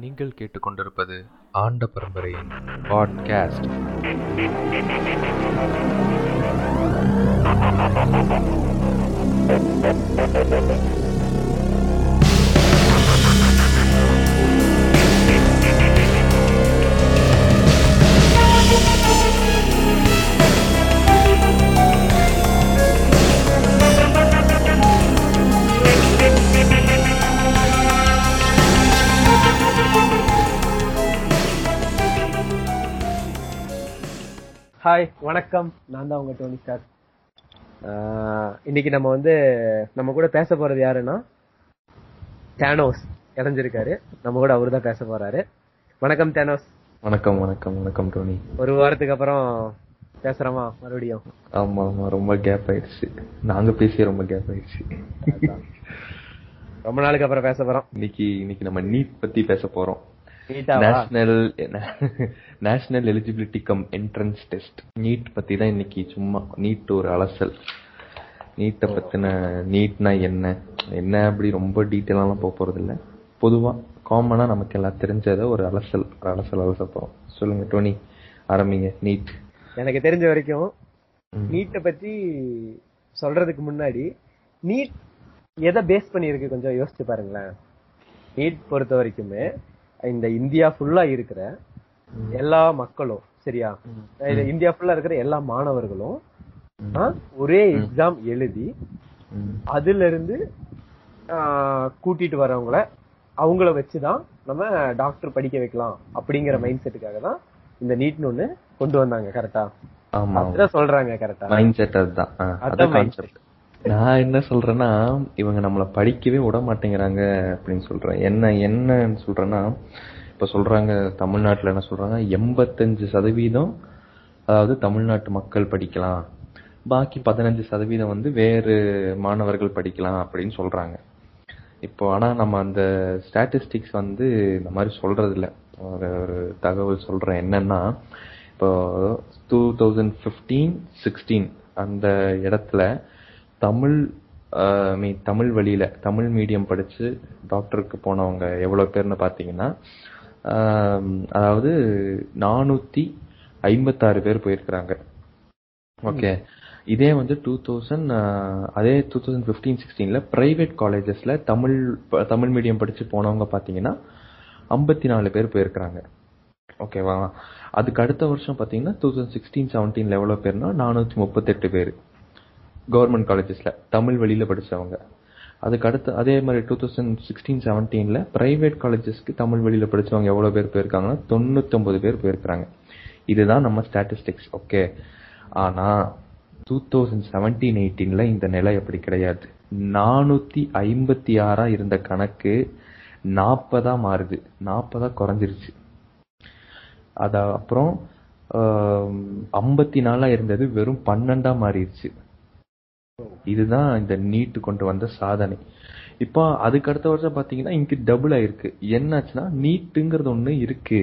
நீங்கள் கேட்டுக்கொண்டிருப்பது ஆண்ட பரம்பரையின் பாட்காஸ்ட் ஹாய் வணக்கம். நான் தான் உங்க டோனி ஸ்டார் இன்னைக்கு நம்ம வந்து நம்ம கூட பேச போறது யாருன்னா டேனோஸ் இணைஞ்சிருக்காரு நம்ம கூட அவரு தான் பேச போறாரு. வணக்கம் டேனோஸ் வணக்கம் வணக்கம் வணக்கம் டோனி. ஒரு வாரத்துக்கு அப்புறம் பேசுறோமா மறுபடியும்? ஆமா ஆமா ரொம்ப கேப் ஆயிடுச்சு. நாங்க பேசி ரொம்ப கேப் ஆயிடுச்சு. ரொம்ப நாளுக்கு அப்புறம் பேச போறோம். இன்னைக்கு இன்னைக்கு நம்ம நீட் பத்தி பேச போறோம். National national eligibility cum entrance test NEET பத்தி தான் இன்னைக்கு சும்மா நீட் ஒரு அலசல். நீட்டை பத்தின நீட்னா என்ன? என்ன அப்படி ரொம்ப டீட்டெயிலாம் போக போறது இல்ல பொதுவா காமனா நமக்கு எல்லாம் தெரிஞ்சதை ஒரு அலசல் ஒரு அலசல் அலச போறோம். சொல்லுங்க டோனி ஆரம்பிங்க நீட் எனக்கு தெரிஞ்ச வரைக்கும் நீட்டை பத்தி சொல்றதுக்கு முன்னாடி நீட் எதை பேஸ் பண்ணி இருக்கு கொஞ்சம் யோசிச்சு பாருங்களேன். நீட் பொறுத்த வரைக்குமே இந்த இந்தியா ஃபுல்லா இருக்கிற எல்லா மக்களும் சரியா? இந்தியா ஃபுல்லா இருக்கிற எல்லா மாணவர்களும் ஒரே எக்ஸாம் எழுதி அதுல இருந்து கூட்டிட்டு வரவங்கள அவங்கள வச்சுதான் நம்ம டாக்டர் படிக்க வைக்கலாம் அப்படிங்கிற மைண்ட் செட்டுக்காக தான் இந்த நீட்னு ஒண்ணு கொண்டு வந்தாங்க கரெக்டா சொல்றாங்க கரெக்டா மைண்ட் செட் அதுதான் நான் என்ன சொல்றேன்னா இவங்க நம்மளை படிக்கவே விட மாட்டேங்கிறாங்க அப்படின்னு சொல்றேன். என்ன என்னன்னு சொல்றேன்னா இப்ப சொல்றாங்க தமிழ்நாட்டில் என்ன சொல்றாங்க எண்பத்தஞ்சு சதவீதம் அதாவது தமிழ்நாட்டு மக்கள் படிக்கலாம். பாக்கி பதினஞ்சு சதவீதம் வந்து வேறு மாணவர்கள் படிக்கலாம் அப்படின்னு சொல்றாங்க. இப்போ ஆனா நம்ம அந்த ஸ்டாட்டிஸ்டிக்ஸ் வந்து இந்த மாதிரி சொல்றது இல்ல ஒரு ஒரு தகவல் சொல்றேன். என்னன்னா இப்போ டூ தௌசண்ட் ஃபிஃப்டீன் சிக்ஸ்டீன் அந்த இடத்துல தமிழ் மீ- தமிழ் வழியில தமிழ் மீடியம் படிச்சு டாக்டருக்கு போனவங்க எவ்வளவு பேர்னு பாத்தீங்கன்னா அதாவது நானூத்தி ஐம்பத்தாறு பேர் போயிருக்கிறாங்க. ஓகே. இதே வந்து டூ தௌசண்ட் அதே டூ தௌசண்ட் ஃபிஃப்டீன் சிக்ஸ்டீன்ல பிரைவேட் காலேஜஸ்ல தமிழ் தமிழ் மீடியம் படிச்சு போனவங்க பாத்தீங்கன்னா ஐம்பத்தி நாலு பேர் போயிருக்கிறாங்க. ஓகேவா? அதுக்கு அடுத்த வருஷம் பாத்தீங்கன்னா டூ தௌசண்ட் சிக்ஸ்டீன் செவன்டீன்ல எவ்வளவு பேர்னா நானூத்தி முப்பத்தெட்டு பேர். கவர்மெண்ட் காலேஜஸ்ல தமிழ் வழியில படிச்சவங்க. அதுக்கு அடுத்து அதே மாதிரி டூ தௌசண்ட் சிக்ஸ்டீன் செவன்டீன்ல பிரைவேட் காலேஜஸ்க்கு தமிழ் வழியில படிச்சவங்க எவ்வளவு பேர் போயிருக்காங்கன்னா தொண்ணூத்தொன்பது பேர் போயிருக்கிறாங்க. இதுதான் நம்ம ஸ்டாட்டிஸ்டிக்ஸ் ஓகே ஆனா டூ தௌசண்ட் செவன்டீன் எயிட்டீன்ல இந்த நிலை அப்படி கிடையாது. நானூத்தி ஐம்பத்தி ஆறா இருந்த கணக்கு நாற்பதா மாறுது. நாற்பதா குறைஞ்சிருச்சு. அத அப்புறம் ஐம்பத்தி நாலா இருந்தது வெறும் பன்னெண்டா மாறிடுச்சு. இதுதான் இந்த நீட் கொண்டு வந்த சாதனை. இப்போ அதுக்கு அடுத்த வருஷம் பாத்தீங்கன்னா இங்க டபுள் ஆயிருக்கு. என்னாச்சுன்னா நீட்டுங்கிறது ஒண்ணு இருக்கு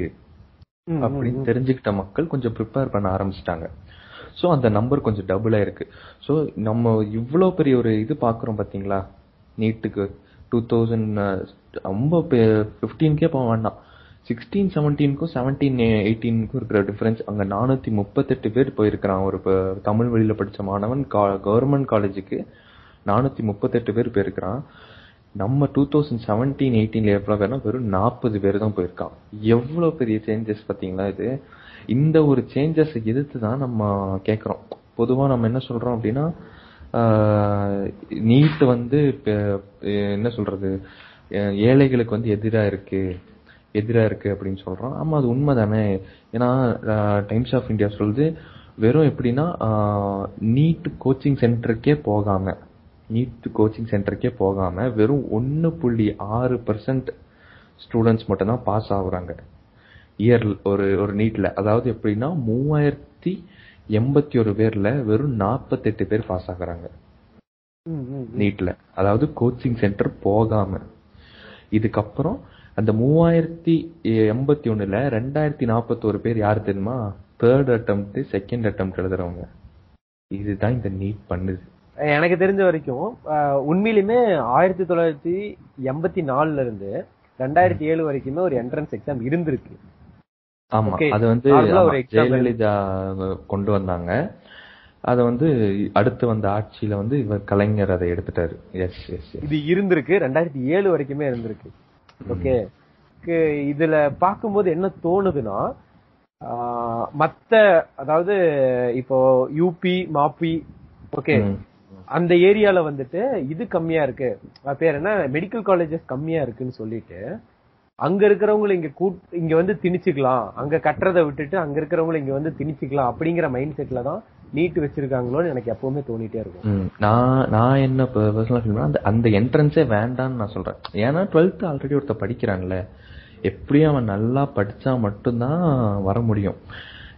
அப்படின்னு. தெரிஞ்சுக்கிட்ட மக்கள் கொஞ்சம் ப்ரிப்பேர் பண்ண ஆரம்பிச்சிட்டாங்க. சோ அந்த நம்பர் கொஞ்சம் டபுள் ஆயிருக்கு. சோ நம்ம இவ்ளோ பெரிய ஒரு இது பாக்குறோம் பாத்தீங்களா நீட்டுக்கு டூ தௌசண்ட் ரொம்ப ஃபிஃப்டீன்கே போக வேண்டாம். சிக்ஸ்டீன் செவன்டீனுக்கும் செவன்டீன் எயிட்டீனுக்கும் இருக்கிற டிஃபரன்ஸ் அங்கே நானூற்றி முப்பத்தெட்டு பேர் போயிருக்கிறான். ஒரு இப்போ தமிழ் வழியில் படித்த மாணவன். கவர்மெண்ட் காலேஜுக்கு நானூற்றி முப்பத்தெட்டு பேர் போயிருக்கிறான். நம்ம டூ தௌசண்ட் செவன்டீன் எயிட்டீனில் எவ்வளோ பேர்னா வெறும் நாற்பது பேர் தான் போயிருக்கான். எவ்வளோ பெரிய சேஞ்சஸ் பார்த்தீங்களா இது? இந்த ஒரு சேஞ்சஸ் எதிர்த்து தான் நம்ம கேட்குறோம். பொதுவாக நம்ம என்ன சொல்கிறோம் அப்படின்னா நீட் வந்து என்ன சொல்கிறது ஏழைகளுக்கு வந்து எதிராக இருக்குது எதிரா இருக்கு அப்படின்னு சொல்றோம் ஆமா அது உண்மைதானே. ஏன்னா டைம்ஸ் ஆஃப் இந்தியா சொல்லுது வெறும் எப்படின்னா நீட் கோச்சிங் சென்டருக்கே போகாம நீட் கோச்சிங் சென்டருக்கே போகாம வெறும் ஒன்னு புள்ளி ஆறு பர்சன்ட் ஸ்டூடெண்ட்ஸ் மட்டும்தான் பாஸ் ஆகுறாங்க. இயர் ஒரு ஒரு நீட்ல அதாவது எப்படின்னா மூவாயிரத்தி எண்பத்தி ஒரு பேர்ல வெறும் நாற்பத்தெட்டு பேர் பாஸ் ஆகுறாங்க. நீட்ல அதாவது கோச்சிங் சென்டர் போகாம. இதுக்கப்புறம் அந்த மூவாயிரத்தி எண்பத்தி ஒண்ணுல ரெண்டாயிரத்தி நாற்பத்தோரு பேர் யார் தெரியுமா? தேர்ட் அட்டம்ப்ட் செகண்ட் அட்டம்ப்ட் எழுதுறவங்க. இதுதான் இந்த நீட் பண்ணுது. எனக்கு தெரிஞ்ச வரைக்கும் உண்மையிலுமே ஆயிரத்தி தொள்ளாயிரத்தி எண்பத்தி நாலுல இருந்து ரெண்டாயிரத்தி ஏழு வரைக்குமே ஒரு என்ட்ரன்ஸ் எக்ஸாம் இருந்திருக்கு. ஆமா. அது வந்து ஜெயலலிதா கொண்டு வந்தாங்க. அத வந்து அடுத்து வந்த ஆட்சியில வந்து இவர் கலைஞர் அதை எடுத்துட்டாரு. எஸ் எஸ் இது இருந்திருக்கு. ரெண்டாயிரத்தி ஏழு வரைக்குமே இருந்திருக்கு. ஓகே. இதுல பார்க்கும்போது என்ன தோணுதுன்னா மத்த அதாவது இப்போ யூபி மாப்பி ஓகே. அந்த ஏரியால வந்துட்டு இது கம்மியா இருக்கு. பேர் என்ன? மெடிக்கல் காலேஜஸ் கம்மியா இருக்குன்னு சொல்லிட்டு அங்க இருக்கிறவங்களை இங்க கூட் இங்க வந்து திணிச்சுக்கலாம். அங்க கட்டுறதை விட்டுட்டு அங்க இருக்கிறவங்களை இங்க வந்து திணிச்சுக்கலாம் அப்படிங்கிற மைண்ட் செட்ல தான் நீட் வச்சிருக்காங்களோன்னு எனக்கு எப்பவுமே தோணிட்டே இருக்கும். நான் நான் என்ன பர்சனலா ஃபீல் அந்த அந்த என்ட்ரன்ஸே வேண்டாம்னு நான் சொல்றேன். ஏன்னா டுவெல்த் ஆல்ரெடி ஒருத்த படிக்கிறான்ல. எப்படியும் அவன் நல்லா படிச்சா மட்டும்தான் வர முடியும்.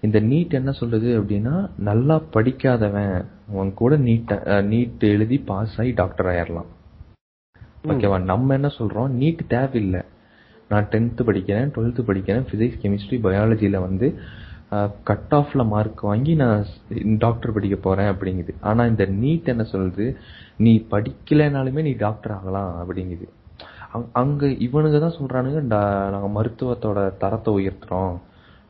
இந்த நீட் என்ன சொல்லுது அப்படின்னா நல்லா படிக்காதவன் அவன் கூட நீட் நீட் எழுதி பாஸ் ஆகி டாக்டர் ஆயிரலாம். ஓகேவா? நம்ம என்ன சொல்றோம்? நீட் தேவையில்லை. நான் டென்த்து படிக்கிறேன் டுவெல்த்து படிக்கிறேன் பிசிக்ஸ் கெமிஸ்ட்ரி பயாலஜியில் வந்து கட் ஆஃப்ல மார்க் வாங்கி நான் டாக்டர் படிக்க போறேன் அப்படிங்குது. ஆனா இந்த நீட் என்ன சொல்லுது? நீ படிக்கலைனாலுமே நீ டாக்டர் ஆகலாம் அப்படிங்குது. அங்க- இவனுங்க தான் சொல்றானுங்க நாங்க மருத்துவத்தோட தரத்தை உயர்த்துறோம்.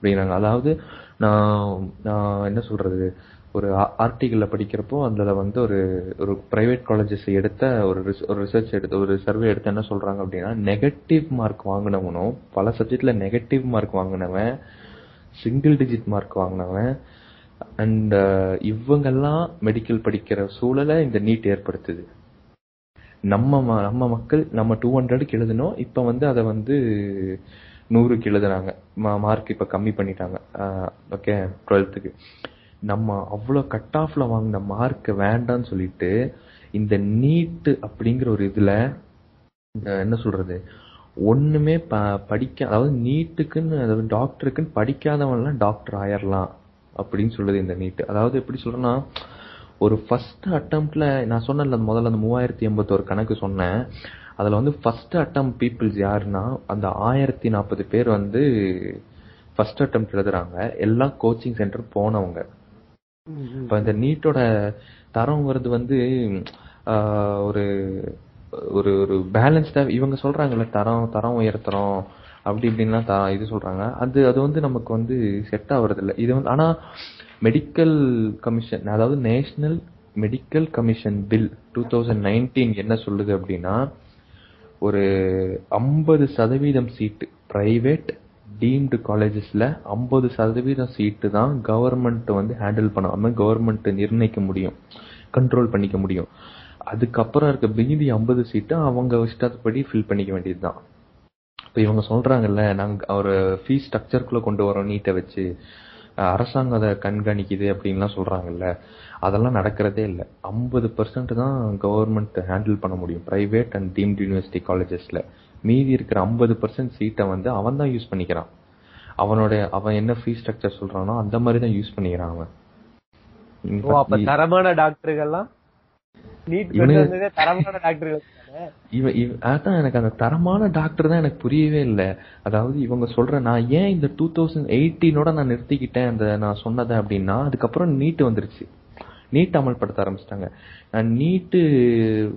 அப்படிங்கிறாங்க. அதாவது நான் நான் என்ன சொல்றது? ஒரு ஆர்டிகிள்ல படிக்கிறப்போ அதுல வந்து ஒரு ஒரு பிரைவேட் காலேஜஸ் எடுத்த ஒரு ஒரு ரிசர்ச் எடுத்த ஒரு சர்வே எடுத்து என்ன சொல்றாங்க அப்படின்னா நெகட்டிவ் மார்க் வாங்கினவனும் பல சப்ஜெக்ட்ல நெகட்டிவ் மார்க் வாங்கினவன் சிங்கிள் டிஜிட் மார்க் வாங்கினவன். அண்ட் இவங்கெல்லாம் மெடிக்கல் படிக்கிற சூழலை இந்த நீட் ஏற்படுத்துது. நம்ம ம- நம்ம மக்கள் நம்ம டூ ஹண்ட்ரடுக்கு எழுதணும் இப்போ வந்து அதை வந்து நூறுக்கு எழுதுறாங்க. மார்க் இப்போ கம்மி பண்ணிட்டாங்க. ஓகே டுவெல்த்துக்கு நம்ம அவ்வளோ கட் ஆஃப்ல வாங்கின மார்க் வேண்டாம்னு சொல்லிட்டு இந்த நீட்டு அப்படிங்கிற ஒரு இதுல என்ன சொல்றது? ஒண்ணுமே ப- படிக்க அதாவது நீட்டுக்குன்னு அதாவது டாக்டருக்குன்னு படிக்காதவன்லாம் டாக்டர் ஆயிரலாம் அப்படின்னு சொல்லுது இந்த நீட் அதாவது எப்படி சொல்றேன்னா ஒரு ஃபர்ஸ்ட் அட்டம்ப்ட்ல நான் சொன்னேன்ல முதல்ல அந்த மூவாயிரத்தி எண்பத்தோரு கணக்கு சொன்னேன். அதுல வந்து ஃபர்ஸ்ட் அட்டம் பீப்புள்ஸ் யாருன்னா அந்த ஆயிரத்தி நாற்பது பேர் வந்து ஃபர்ஸ்ட் அட்டம் எழுதுறாங்க. எல்லாம் கோச்சிங் சென்டர் போனவங்க. இப்ப இந்த நீட்டோட தரம்ங்கிறது வந்து ஒரு ஒரு ஒரு பேலன்ஸ்டா இவங்க சொல்றாங்கல்ல தரம் தரம் உயர்த்துறோம் அப்படி இப்படின்லாம் த- இது சொல்றாங்க. அது அது வந்து நமக்கு வந்து செட் ஆகுறது இல்லை இது வந்து ஆனா மெடிக்கல் கமிஷன் அதாவது national medical commission bill two thousand nineteen என்ன சொல்லுது அப்படின்னா ஒரு ஐம்பது சதவீதம் சீட்டு பிரைவேட் டீம்டு காலேஜஸ்ல ஐம்பது சதவீதம் சீட்டு தான் கவர்மெண்ட் வந்து ஹேண்டில் பண்ணாம கவர்மெண்ட் நிர்ணயிக்க முடியும் கண்ட்ரோல் பண்ணிக்க முடியும். அதுக்கப்புறம் இருக்க மீதி ஐம்பது சீட்டை அவங்க இஷ்டப்படி ஃபில் பண்ணிக்க வேண்டியதுதான். இப்போ இவங்க சொல்றாங்கல்ல நாங்க ஒரு ஃபீஸ் ஸ்ட்ரக்சருக்குள்ள கொண்டு வரோம் நீட்டை வச்சு. அரசாங்கம் அதை கண்காணிக்குது அப்படின்லாம் சொல்றாங்கல்ல அதெல்லாம் நடக்கிறதே இல்லை. ஐம்பது பர்சன்ட் தான் கவர்மெண்ட் ஹேண்டில் பண்ண முடியும் பிரைவேட் அண்ட் டீம்டு யூனிவர்சிட்டி காலேஜஸ்ல மீதி இருக்கிற ஐம்பது பர்சன்ட் சீட்டை வந்து அவன் தான் யூஸ் பண்ணிக்கிறான். அவனோட அவன் என்ன ஃபீஸ் ஸ்ட்ரக்சர் சொல்றானோ அந்த மாதிரி தான் யூஸ் பண்ணிக்கிறான் அவன். ஓ தரமான டாக்டர்கள்லாம் அதான் எனக்கு அந்த தரமான டாக்டர் தான் எனக்கு புரியவே இல்லை. அதாவது இவங்க சொல்ற நான் ஏன் இந்த டூ தௌசண்ட் எயிட்டீனோட நான் நிறுத்திக்கிட்டேன் அந்த நான் சொன்னதை அப்படின்னா அதுக்கப்புறம் நீட் வந்துருச்சு. நீட் அமல்படுத்த ஆரம்பிச்சிட்டாங்க. நீட்டு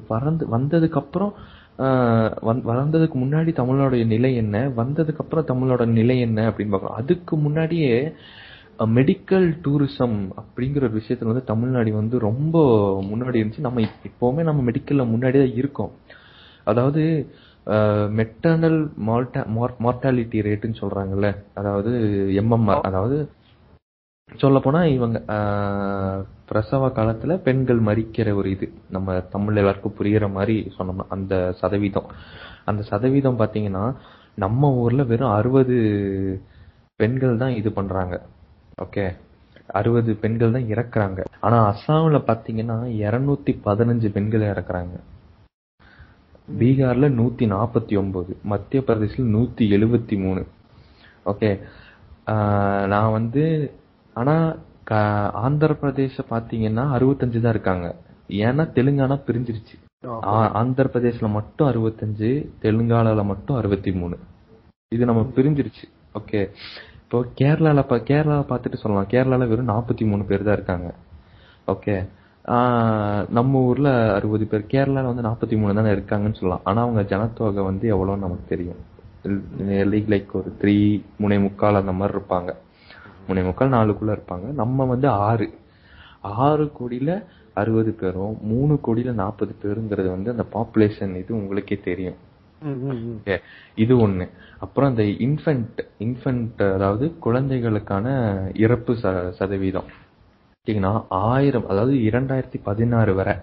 வறந்து வந்ததுக்கு அப்புறம் ஆஹ், வந்- வளர்ந்ததுக்கு முன்னாடி தமிழோட நிலை என்ன வந்ததுக்கு அப்புறம் தமிழோட நிலை என்ன அப்படின்னு பார்க்கணும். அதுக்கு முன்னாடியே மெடிக்கல் டூரிசம் அப்படிங்கிற ஒரு விஷயத்துல வந்து தமிழ்நாடு வந்து ரொம்ப முன்னாடி இருந்துச்சு. நம்ம இப்- நம்ம மெடிக்கல்ல முன்னாடி தான் இருக்கோம். அதாவது மெட்டர்னல் மார்டாலிட்டி ரேட்டுன்னு சொல்றாங்கல்ல. அதாவது எம்எம்ஆர் அதாவது சொல்ல போனா இவங்க ஆஹ், பிரசவ காலத்துல பெண்கள் மறிக்கிற ஒரு இது. நம்ம தமிழ் எல்லாருக்கும் புரிகிற மாதிரி சொன்னோம்னா அந்த சதவீதம். அந்த சதவீதம் பாத்தீங்கன்னா நம்ம ஊர்ல வெறும் அறுபது பெண்கள் தான் இது பண்றாங்க. ஓகே அறுபது பெண்கள் தான் இறக்குறாங்க. ஆனா அஸ்ஸாம்ல பாத்தீங்கன்னா இருநூத்தி பதினஞ்சு பெண்கள் இறக்குறாங்க. பீகார்ல நூத்தி நாற்பத்தி ஒன்பது மத்திய பிரதேஷ்ல நூத்தி எழுபத்தி மூணு. ஓகே நான் வந்து ஆனா ஆந்திர பிரதேச பாத்தீங்கன்னா அறுபத்தஞ்சு தான் இருக்காங்க. ஏன்னா தெலுங்கானா பிரிஞ்சிருச்சு. ஆந்திர பிரதேஷ்ல மட்டும் அறுபத்தஞ்சு தெலுங்கானால மட்டும் அறுபத்தி மூணு. இது நம்ம பிரிஞ்சிருச்சு. ஓகே இப்போ கேரளால பா கேரளாவை பார்த்துட்டு சொல்லலாம். கேரளால வெறும் நாற்பத்தி மூணு பேர் தான் இருக்காங்க. ஓகே நம்ம ஊர்ல அறுபது பேர் கேரளால வந்து நாற்பத்தி மூணு தானே இருக்காங்கன்னு சொல்லலாம். ஆனா அவங்க ஜனத்தொகை வந்து எவ்வளோன்னு நமக்கு தெரியும். லீக் லைக் ஒரு த்ரீ முனை முக்கால் அந்த மாதிரி இருப்பாங்க. முனை முக்கால் நாலுக்குள்ள இருப்பாங்க. நம்ம வந்து ஆறு. ஆறு கோடியில அறுபது பேரும் மூணு கோடியில நாற்பது பேருங்கிறது வந்து அந்த பாப்புலேஷன் இது உங்களுக்கே தெரியும். இது ஒண்ணு. அப்புறம் அந்த இன்ஃபென்ட் இன்ஃபென்ட் அதாவது குழந்தைகளுக்கான இறப்பு சதவீதம். பார்த்தீங்கன்னா ஆயிரம் அதாவது இரண்டாயிரத்தி பதினாறு வரை.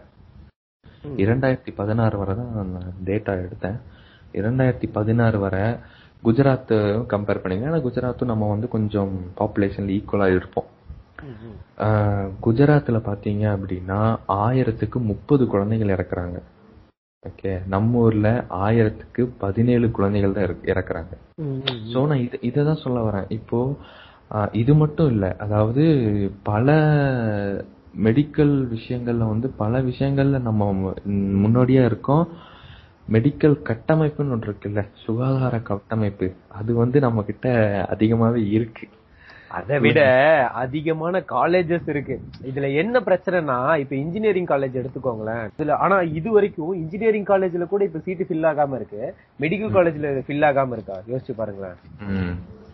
இரண்டாயிரத்தி பதினாறு வரை தான் நான் டேட்டா எடுத்தேன். இரண்டாயிரத்தி பதினாறு வரை குஜராத் கம்பேர் பண்ணீங்கன்னா ஏன்னா குஜராத்தும் நம்ம வந்து கொஞ்சம் பாப்புலேஷன்ல ஈக்குவலா இருப்போம். ஆஹ் குஜராத்ல பாத்தீங்க அப்படின்னா ஆயிரத்துக்கு முப்பது குழந்தைகள் இறக்குறாங்க. ஓகே நம்ம ஊர்ல ஆயிரத்துக்கு பதினேழு குழந்தைகள் தான் இறக்கு- இறக்குறாங்க. சோ நான் இது இதை தான் சொல்ல வரேன். இப்போ இது மட்டும் இல்ல. அதாவது பல மெடிக்கல் விஷயங்கள்ல வந்து பல விஷயங்கள்ல நம்ம முன்னோடியா இருக்கோம். மெடிக்கல் கட்டமைப்புன்னு ஒன்று இருக்குல்ல. சுகாதார கட்டமைப்பு. அது வந்து நம்ம கிட்ட அதிகமாவே இருக்கு. அதை விட அதிகமான காலேஜஸ் இருக்கு. இதுல என்ன பிரச்சனைனா இப்ப இன்ஜினியரிங் காலேஜ் எடுத்துக்கோங்களேன். இதுல ஆனா இது வரைக்கும் இன்ஜினியரிங் காலேஜ்ல கூட இப்ப சீட்டு ஃபில் ஆகாம இருக்கு. மெடிக்கல் காலேஜ்ல ஃபில் ஆகாம இருக்கா? யோசிச்சு பாருங்களேன்.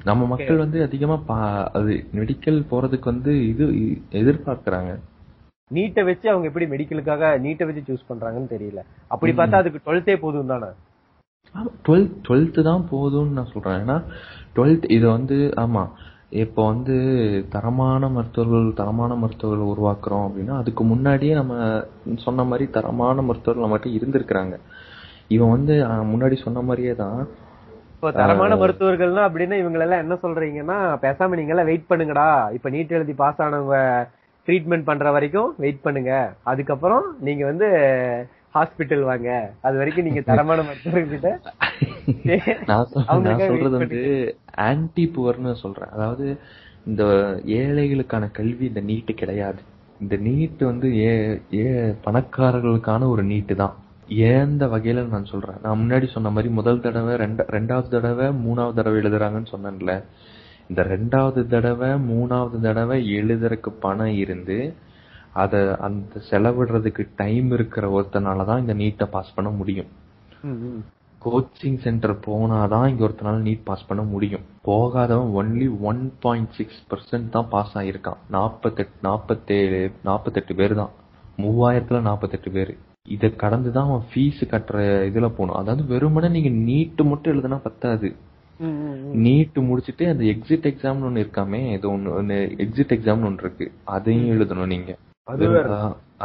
நம்ம மக்கள் வந்து அதிகமா பா- அது மெடிக்கல் போறதுக்கு வந்து இது எதிர்பார்க்கறாங்க. நீட்டை வச்சு அவங்க எப்படி மெடிக்கலுக்காக நீட்டை வச்சு சூஸ் பண்றாங்கன்னு தெரியல. அப்படி பார்த்தா அதுக்கு டுவெல்த்தே போதும் தானே? டுவெல்த் டுவெல்த்து தான் போதும்னு நான் சொல்றேன். ஏன்னா டுவெல்த் இது வந்து ஆமா இப்போ வந்து தரமான மருத்துவர்கள் தரமான மருத்துவர்கள் உருவாக்குறோம் அப்படின்னா அதுக்கு முன்னாடியே நம்ம சொன்ன மாதிரி தரமான மருத்துவர்கள் நம்மகிட்ட இருந்திருக்கிறாங்க. இவன் வந்து முன்னாடி சொன்ன மாதிரியே தான் இப்போ தரமான மருத்துவர்கள்னா அப்படின்னா இவங்க எல்லாம் என்ன சொல்றீங்கன்னா பேசாம நீங்க எல்லாம் வெயிட் பண்ணுங்கடா. இப்ப நீட் எழுதி பாஸ் ஆனவங்க ட்ரீட்மெண்ட் பண்ற வரைக்கும் வெயிட் பண்ணுங்க. அதுக்கப்புறம் நீங்க வந்து ஹாஸ்பிட்டல் வாங்க. அது வரைக்கும் நீங்க தரமான மருத்துவர்கிட்ட நான் சொல்றது வந்து ஆன்டி புவர்னு சொல்றேன். அதாவது இந்த ஏழைகளுக்கான கல்வி இந்த நீட்டு கிடையாது. இந்த நீட் வந்து ஏ ஏ பணக்காரர்களுக்கான ஒரு நீட்டு தான். ஏந்த வகையில நான் சொல்றேன். நான் முன்னாடி சொன்ன மாதிரி முதல் தடவை ரெண்ட ரெண்டாவது தடவை மூணாவது தடவை எழுதுறாங்கன்னு சொன்னேன்ல. இந்த ரெண்டாவது தடவை மூணாவது தடவை எழுதுறதுக்கு பணம் இருந்து அத அந்த செலவிடுறதுக்கு டைம் இருக்கிற ஒருத்தனால தான் இந்த நீட்டை பாஸ் பண்ண முடியும். கோச்சிங் சென்டர் போனாதான் இங்க ஒருத்தனால நீட் பாஸ் பண்ண முடியும். போகாதவன் only one point six percent தான் பாஸ் ஆயிருக்கான். நாற்பத்தெட்டு நாற்பத்தேழு நாற்பத்தெட்டு பேர் தான். மூவாயிரத்துல நாற்பத்தெட்டு பேர். இதை கடந்து தான் அவன் ஃபீஸ் கட்டுற இதுல போகணும். அதாவது வெறுமனே நீங்க நீட்டு மட்டும் எழுதுனா பத்தாது. நீட் முடிச்சிட்டு அந்த எக்ஸிட் எக்ஸாம்னு ஒன்னு இருக்காமே ஏதோ ஒன்னு ஒன்னு எக்ஸிட் எக்ஸாம்னு ஒன்னு இருக்கு. அதையும் எழுதணும் நீங்க. அது வேற.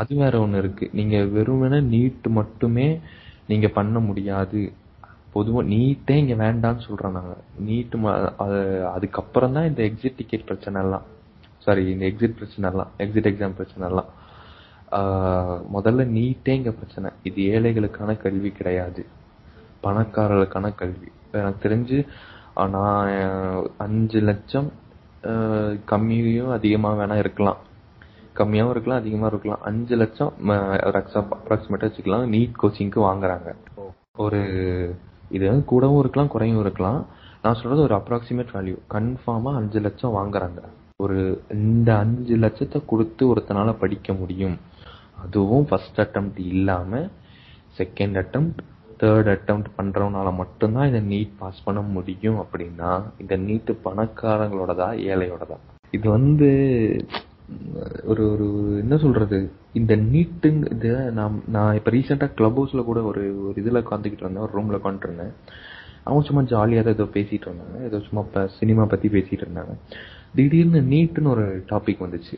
அது வேற ஒண்ணு இருக்கு. நீங்க வெறுமனே நீட் மட்டுமே நீங்க பண்ண முடியாது. பொதுவா நீட்டே இங்க வேண்டாம்னு சொல்றோம் நாங்க. நீட் அதுக்கப்புறம் தான் இந்த எக்ஸிட் டிக்கெட் பிரச்சனை எல்லாம். சாரி இந்த எக்ஸிட் பிரச்சனை எல்லாம் எக்ஸிட் எக்ஸாம் பிரச்சனை எல்லாம். முதல்ல நீட்டே இங்க பிரச்சனை. இது ஏழைகளுக்கான கல்வி கிடையாது. பணக்காரர்களுக்கான கல்வி. எனக்கு தெரிஞ்சு நான் அஞ்சு லட்சம் கம்மியும் அதிகமா வேணா இருக்கலாம். கம்மியாவும் இருக்கலாம் அதிகமா இருக்கலாம். அஞ்சு லட்சம் ம- ஒரு அப்ராக்சிமேட்டா வச்சுக்கலாம். நீட் கோச்சிங்க்கு வாங்குறாங்க. ஒரு இது கூடவும் இருக்கலாம் குறையும் இருக்கலாம். நான் சொல்றது ஒரு அப்ராக்சிமேட் வேல்யூ கன்ஃபார்மா அஞ்சு லட்சம் வாங்குறாங்க. ஒரு இந்த அஞ்சு லட்சத்தை கொடுத்து ஒருத்தனால படிக்க முடியும். அதுவும் ஃபர்ஸ்ட் அட்டெம்ப்ட் இல்லாம செகண்ட் அட்டெம்ப்ட் தேர்ட் அட்டெம்ப்ட் பண்றவனால மட்டும்தான் இந்த நீட் பாஸ் பண்ண முடியும் அப்படின்னா இந்த நீட் பணக்காரங்களோடதா ஏழையோடதா? இது வந்து ஒரு ஒரு என்ன சொல்றது? இந்த நீட்டுங்க இது நான் நான் இப்போ ரீசெண்டாக கிளப் ஹவுஸில் கூட ஒரு ஒரு இதில் உட்காந்துக்கிட்டு இருந்தேன் ஒரு ரூமில் உட்காந்துருந்தேன் அவங்க சும்மா ஜாலியாக தான் ஏதோ பேசிகிட்டு இருந்தாங்க ஏதோ சும்மா இப்போ சினிமா பற்றி பேசிகிட்டு இருந்தாங்க. திடீர்னு நீட்டுன்னு ஒரு டாபிக் வந்துச்சு.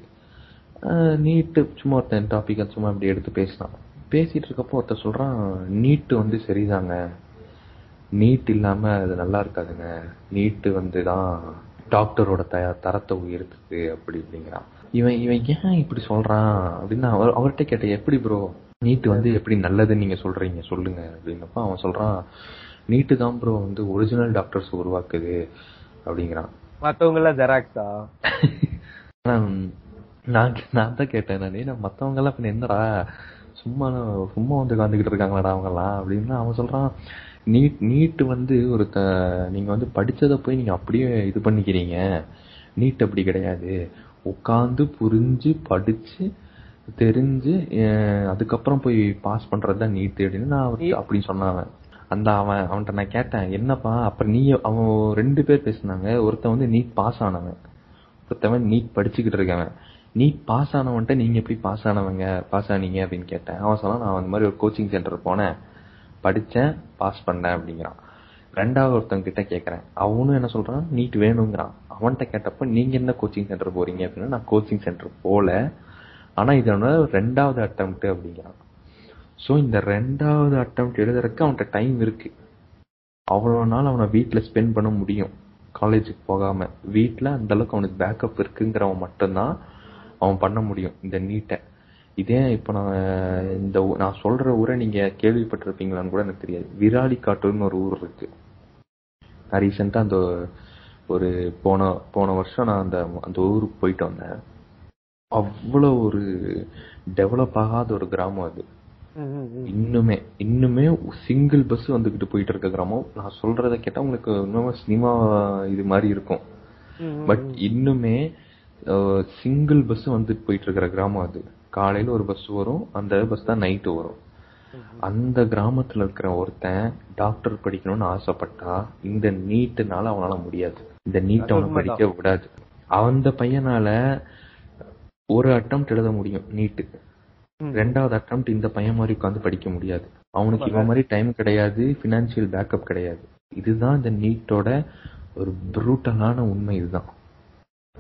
நீட்டு சும்மா ஒருத்தன் டாப்பிக்கை சும்மா இப்படி எடுத்து பேசினான். பேசிகிட்டு இருக்கப்போ ஒருத்தன் சொல்கிறான் நீட்டு வந்து சரிதாங்க. நீட் இல்லாமல் அது நல்லா இருக்காதுங்க. நீட்டு வந்து தான் டாக்டரோட த தரத்தை உயர்த்துது அப்படி அப்படிங்கிறான் இவன் இவன் ஏன் இப்படி சொல்றான்? அப்படின்னு அவர் அவர்கிட்ட கேட்டேன் எப்படி ப்ரோ நீட் வந்து எப்படி நல்லதுன்னு நீங்க சொல்றீங்க? சொல்லுங்க. அப்படின்னப்ப அவன் சொல்றான் நீட்டு தான் ப்ரோ வந்து ஒரிஜினல் டாக்டர்ஸ் உருவாக்குது. அப்படிங்கிறான். மத்தவங்க எல்லாம் ஜெராக்ஸா நான் நான் தான் கேட்டேன் நானே. மத்தவங்க எல்லாம் என்னடா சும்மா சும்மா வந்து உட்காந்துக்கிட்டு இருக்காங்களாடா அவங்க எல்லாம் அப்படின்னு அவன் சொல்றான் நீட் நீட் வந்து ஒரு நீங்க வந்து படிச்சதை போய் நீங்க அப்படியே இது பண்ணிக்கிறீங்க. நீட் அப்படி கிடையாது. உட்காந்து புரிஞ்சு படிச்சு தெரிஞ்சு அதுக்கப்புறம் போய் பாஸ் பண்றது தான் நீட் அப்படின்னு நான் அவர்கிட்ட அப்படி சொன்னான் அந்த அவன் அவன்கிட்ட நான் கேட்டேன் என்னப்பா அப்புறம் நீ அவன் ரெண்டு பேர் பேசினாங்க. ஒருத்தன் வந்து நீட் பாஸ் ஆனவன். ஒருத்தவன் நீட் படிச்சுக்கிட்டு இருக்கவன். நீட் பாஸ் ஆனவன்ட்ட நீங்க எப்படி பாஸ் ஆனவங்க பாஸ் ஆனீங்க? அப்படின்னு கேட்டேன். அவன் சொன்னா நான் அந்த மாதிரி ஒரு கோச்சிங் சென்டர் போனேன். படிச்சேன் பாஸ் பண்ணேன் அப்படிங்கிறான். ரெண்டாவது ஒருத்தவங்க கிட்ட கேட்குறேன் அவனும் என்ன சொல்றான்? நீட் வேணுங்கிறான். அவன்கிட்ட கேட்டப்ப நீங்க என்ன கோச்சிங் சென்டர் போறீங்க? அப்படின்னா நான் கோச்சிங் சென்டர் போல. ஆனா இது ரெண்டாவது அட்டம்ப்ட் அப்படிங்கிறான். ஸோ இந்த ரெண்டாவது அட்டம்ப்ட் எழுதுறதுக்கு அவன்கிட்ட டைம் இருக்கு. அவ்வளோ நாள் அவனை வீட்டில் ஸ்பெண்ட் பண்ண முடியும். காலேஜுக்கு போகாம. வீட்டில் அந்த அளவுக்கு அவனுக்கு பேக்கப் இருக்குங்கிறவன் மட்டும்தான் அவன் பண்ண முடியும் இந்த நீட்டை. இதே இப்ப நான் இந்த நான் சொல்ற ஊரை நீங்க கேள்விப்பட்டிருப்பீங்களான்னு கூட எனக்கு தெரியாது. விராலி காட்டூர்னு ஒரு ஊர் இருக்கு. நான் ரீசெண்டா அந்த ஒரு போன போன வருஷம் நான் அந்த அந்த ஊருக்கு போயிட்டு வந்தேன். அவ்வளவு ஒரு டெவலப் ஆகாத ஒரு கிராமம் அது. இன்னுமே இன்னுமே சிங்கிள் பஸ் வந்துகிட்டு போயிட்டு இருக்க கிராமம். நான் சொல்றத கேட்டா உங்களுக்கு இன்னும் சினிமா இது மாதிரி இருக்கும். பட் இன்னுமே சிங்கிள் பஸ் வந்துட்டு போயிட்டு இருக்கிற கிராமம் அது. காலையில ஒரு பஸ் வரும் அந்த பஸ் தான் நைட்டு வரும். அந்த கிராமத்துல இருக்கிற ஒருத்தன் டாக்டர் படிக்கணும்னு ஆசைப்பட்டா இந்த நீட்டுனால அவனால முடியாது. இந்த நீட் அவனை. படிக்க விடாது. அந்த பையனால ஒரு அட்டம்ப்ட் எழுத முடியும் நீட்டு. ரெண்டாவது அட்டம்ப்ட் இந்த பையன் மாதிரி உட்காந்து படிக்க முடியாது. அவனுக்கு இவன் மாதிரி டைம் கிடையாது பினான்சியல் பேக்கப் கிடையாது. இதுதான் இந்த நீட்டோட ஒரு ப்ரூட்டலான உண்மை இதுதான்.